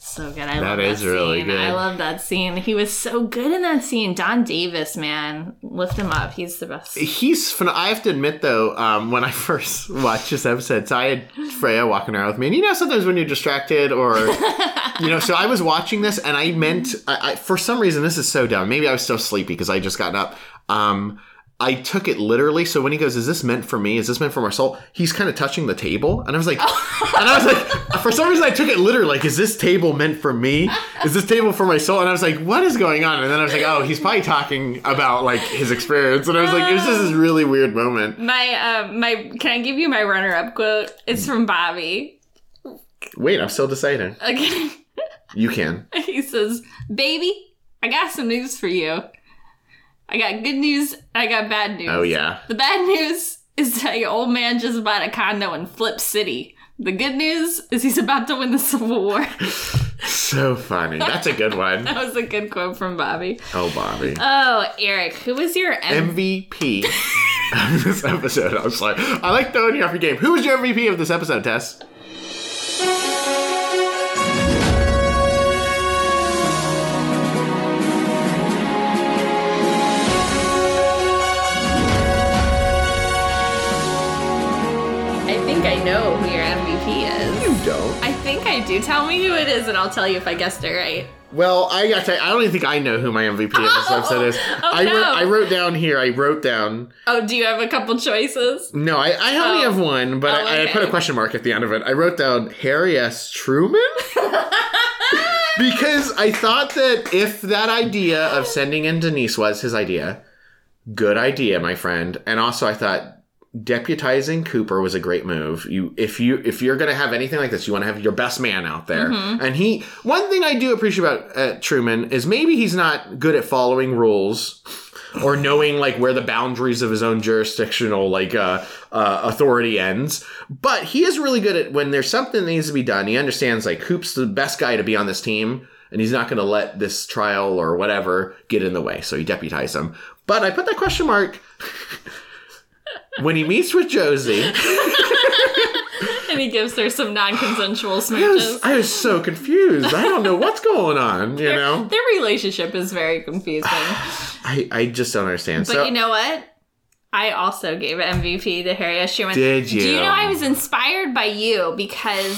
So good. I That love is that really scene. good. I love that scene. He was so good in that scene. Don Davis, man, lift him up. He's the best. He's. Phen- I have to admit though, um, when I first watched this episode, so I had Freya walking around with me, and you know sometimes when you're distracted or, you know, so I was watching this and I meant, I, I for some reason this is so dumb. Maybe I was still sleepy because I just gotten up. Um, I took it literally. So when he goes, "Is this meant for me? Is this meant for my soul?" He's kind of touching the table, and I was like, and I was like, for some reason I took it literally. Like, is this table meant for me? Is this table for my soul? And I was like, what is going on? And then I was like, oh, he's probably talking about like his experience. And I was like, it was just this really weird moment. My um my can I give you my runner up quote? It's from Bobby. Wait, I'm still deciding. Okay. You can. he says, Baby, I got some news for you. I got good news, I got bad news. Oh yeah. The bad news is that your old man just bought a condo in Flip City. The good news is he's about to win the Civil War. So funny. That's a good one. that was a good quote from Bobby. Oh, Bobby. Oh, Eric, who was your M- MVP of this episode. I'm sorry. I like throwing you off your game. Who was your MVP of this episode, Tess? I know who your MVP is. You don't. I think I do. Tell me who it is, and I'll tell you if I guessed it right. Well, I got to, I don't even think I know who my MVP of this episode is. Oh, oh I, no. wrote, I wrote down here, I wrote down, Oh, do you have a couple choices? no, I, I only Oh. have one, but Oh, I, I put a question mark at the end of it. I wrote down Harry S. Truman? because I thought that if that idea of sending in Denise was his idea, good idea, my friend. And also, I thought deputizing Cooper was a great move. You, if you, if you're gonna have anything like this, you want to have your best man out there. And he, one thing I do appreciate about uh, Truman is maybe he's not good at following rules. Or knowing like where the boundaries of his own jurisdictional like uh, uh, authority ends, but he is really good at when there's something that needs to be done. He understands like Coop's the best guy to be on this team, and he's not going to let this trial or whatever get in the way. So he deputized him. But I put that question mark when he meets with Josie. And he gives her some non-consensual I smooches. I was so confused. I don't know what's going on. You know, Their relationship is very confusing. I, I just don't understand. But so you know what? I also gave MVP to Harry S. Truman. Did you? Do you know I was inspired by you because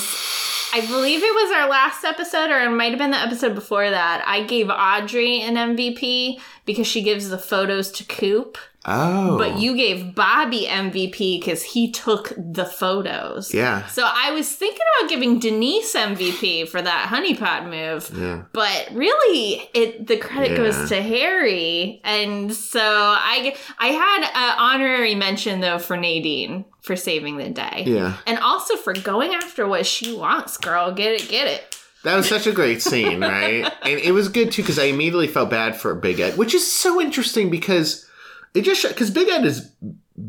I believe it was our last episode, or it might have been the episode before that. I gave Audrey an MVP because she gives the photos to Coop. Oh, But you gave Bobby MVP because he took the photos. yeah, So I was thinking about giving Denise MVP for that honeypot move. yeah. But really, it the credit Yeah. goes to Harry, and so I I had an honorary mention though for Nadine for saving the day, Yeah. and also for going after what she wants. Girl, get it, get it. That was such a great scene, right? and it was good too because I immediately felt bad for Big Ed, which is so interesting because it just because Big Ed is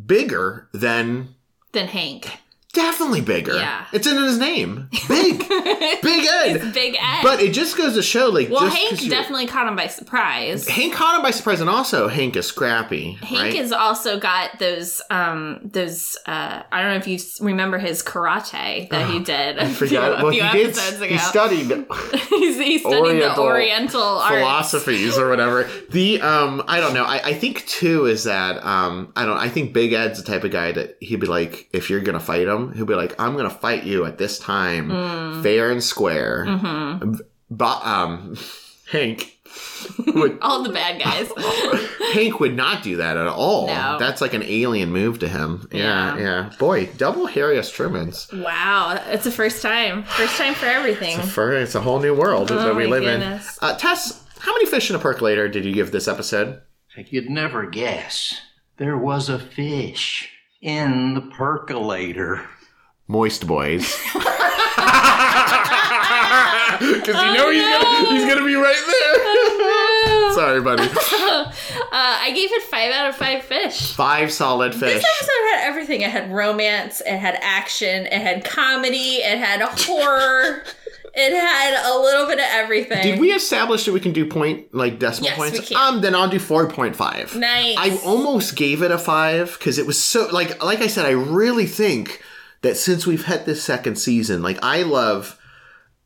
bigger than than Hank, definitely bigger. Yeah. it's in his name, Big, Big Ed. Big Ed. But it just goes to show, like, well, Hank definitely caught him by surprise. Hank caught him by surprise, and also Hank is scrappy. Hank right? has also got those um those uh I don't know if you remember his karate that he did I forgot. few, well, a few he did. ago. He studied he's, he's studying Oriental the Oriental arts. philosophies or whatever. The um, I don't know. I, I think too is that um, I don't. I think Big Ed's the type of guy that he'd be like, if you're gonna fight him, he'll be like, I'm gonna fight you at this time, Mm. fair and square. Mm-hmm. But um, Hank would All the bad guys. Hank would not do that at all. No. That's like an alien move to him. Yeah, Yeah. yeah. Boy, double Harry S. Truman's. wow, it's the first time. First time for everything. For it's a whole new world that Oh we live goodness. in. Uh, Tess, how many fish in a percolator did you give this episode? You'd never guess. There was a fish in the percolator. Moist boys. Because you know he's, no. gonna, he's gonna be right there. Sorry, buddy. Uh, I gave it five out of five fish. Five solid fish. This episode had everything. It had romance, it had action, it had comedy, it had horror, it had a little bit of everything. Did we establish that we can do point like decimal Yes, points? we can. Um, then I'll do four point five. Nice. I almost gave it a five because it was so like like I said, I really think that since we've had this second season, like I love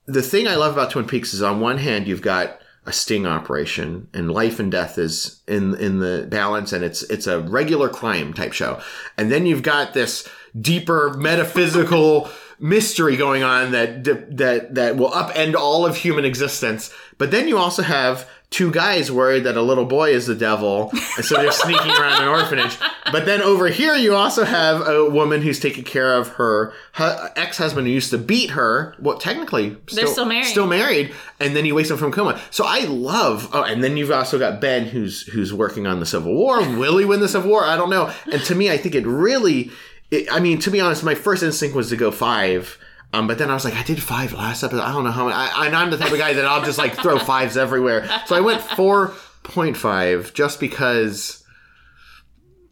the thing I love about Twin Peaks is on one hand you've got a sting operation and life and death is in in the balance and it's it's a regular crime type show. And then you've got this deeper metaphysical mystery going on that that that will upend all of human existence. But then you also have two guys worried that a little boy is the devil, and so they're sneaking around an orphanage. But then over here, you also have a woman who's taking care of her hu- ex-husband who used to beat her. Well, technically, They're still married. Still married, and then he wakes up from coma. So I love. Oh, and then you've also got Ben, who's who's working on the Civil War. Will he win the Civil War? I don't know. And to me, I think it really. It, I mean, to be honest, my first instinct was to go five. Um, but then I was like, I did five last episode. I don't know how many. I, and I'm the type of guy that I'll just like throw fives everywhere. So I went 4.5 just because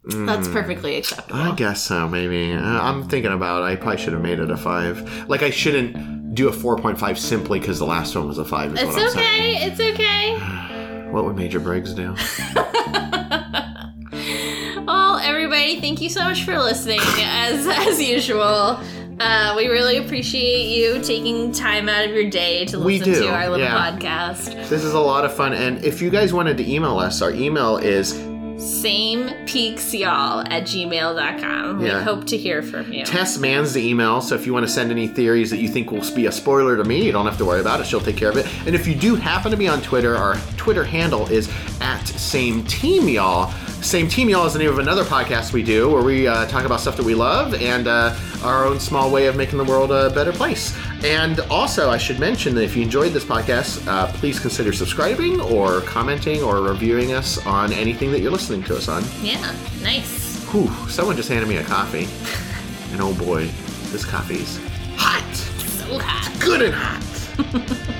That's perfectly acceptable. I guess so, maybe. Uh, I'm thinking about it. I probably should have made it a five. Like, I shouldn't do a 4.5 simply because the last one was a five. It's what I'm saying. okay. It's okay. What would Major Briggs do? Well, everybody, thank you so much for listening. As as usual, uh, we really appreciate you taking time out of your day to We listen do, to our little yeah. podcast. This is a lot of fun. And if you guys wanted to email us, our email is Same peaks y'all at gmail.com. We Yeah. hope to hear from you. Tess Mans the email, so if you want to send any theories that you think will be a spoiler to me, you don't have to worry about it. She'll take care of it. And if you do happen to be on Twitter, our Twitter handle is at Same Team Y'all. Same Team Y'all is the name of another podcast we do where we uh, talk about stuff that we love and uh, our own small way of making the world a better place. And also, I should mention that if you enjoyed this podcast, uh, please consider subscribing or commenting or reviewing us on anything that you're listening to us on. yeah, nice. Whew, someone just handed me a coffee. And oh boy, this coffee's hot. So hot. Good and hot.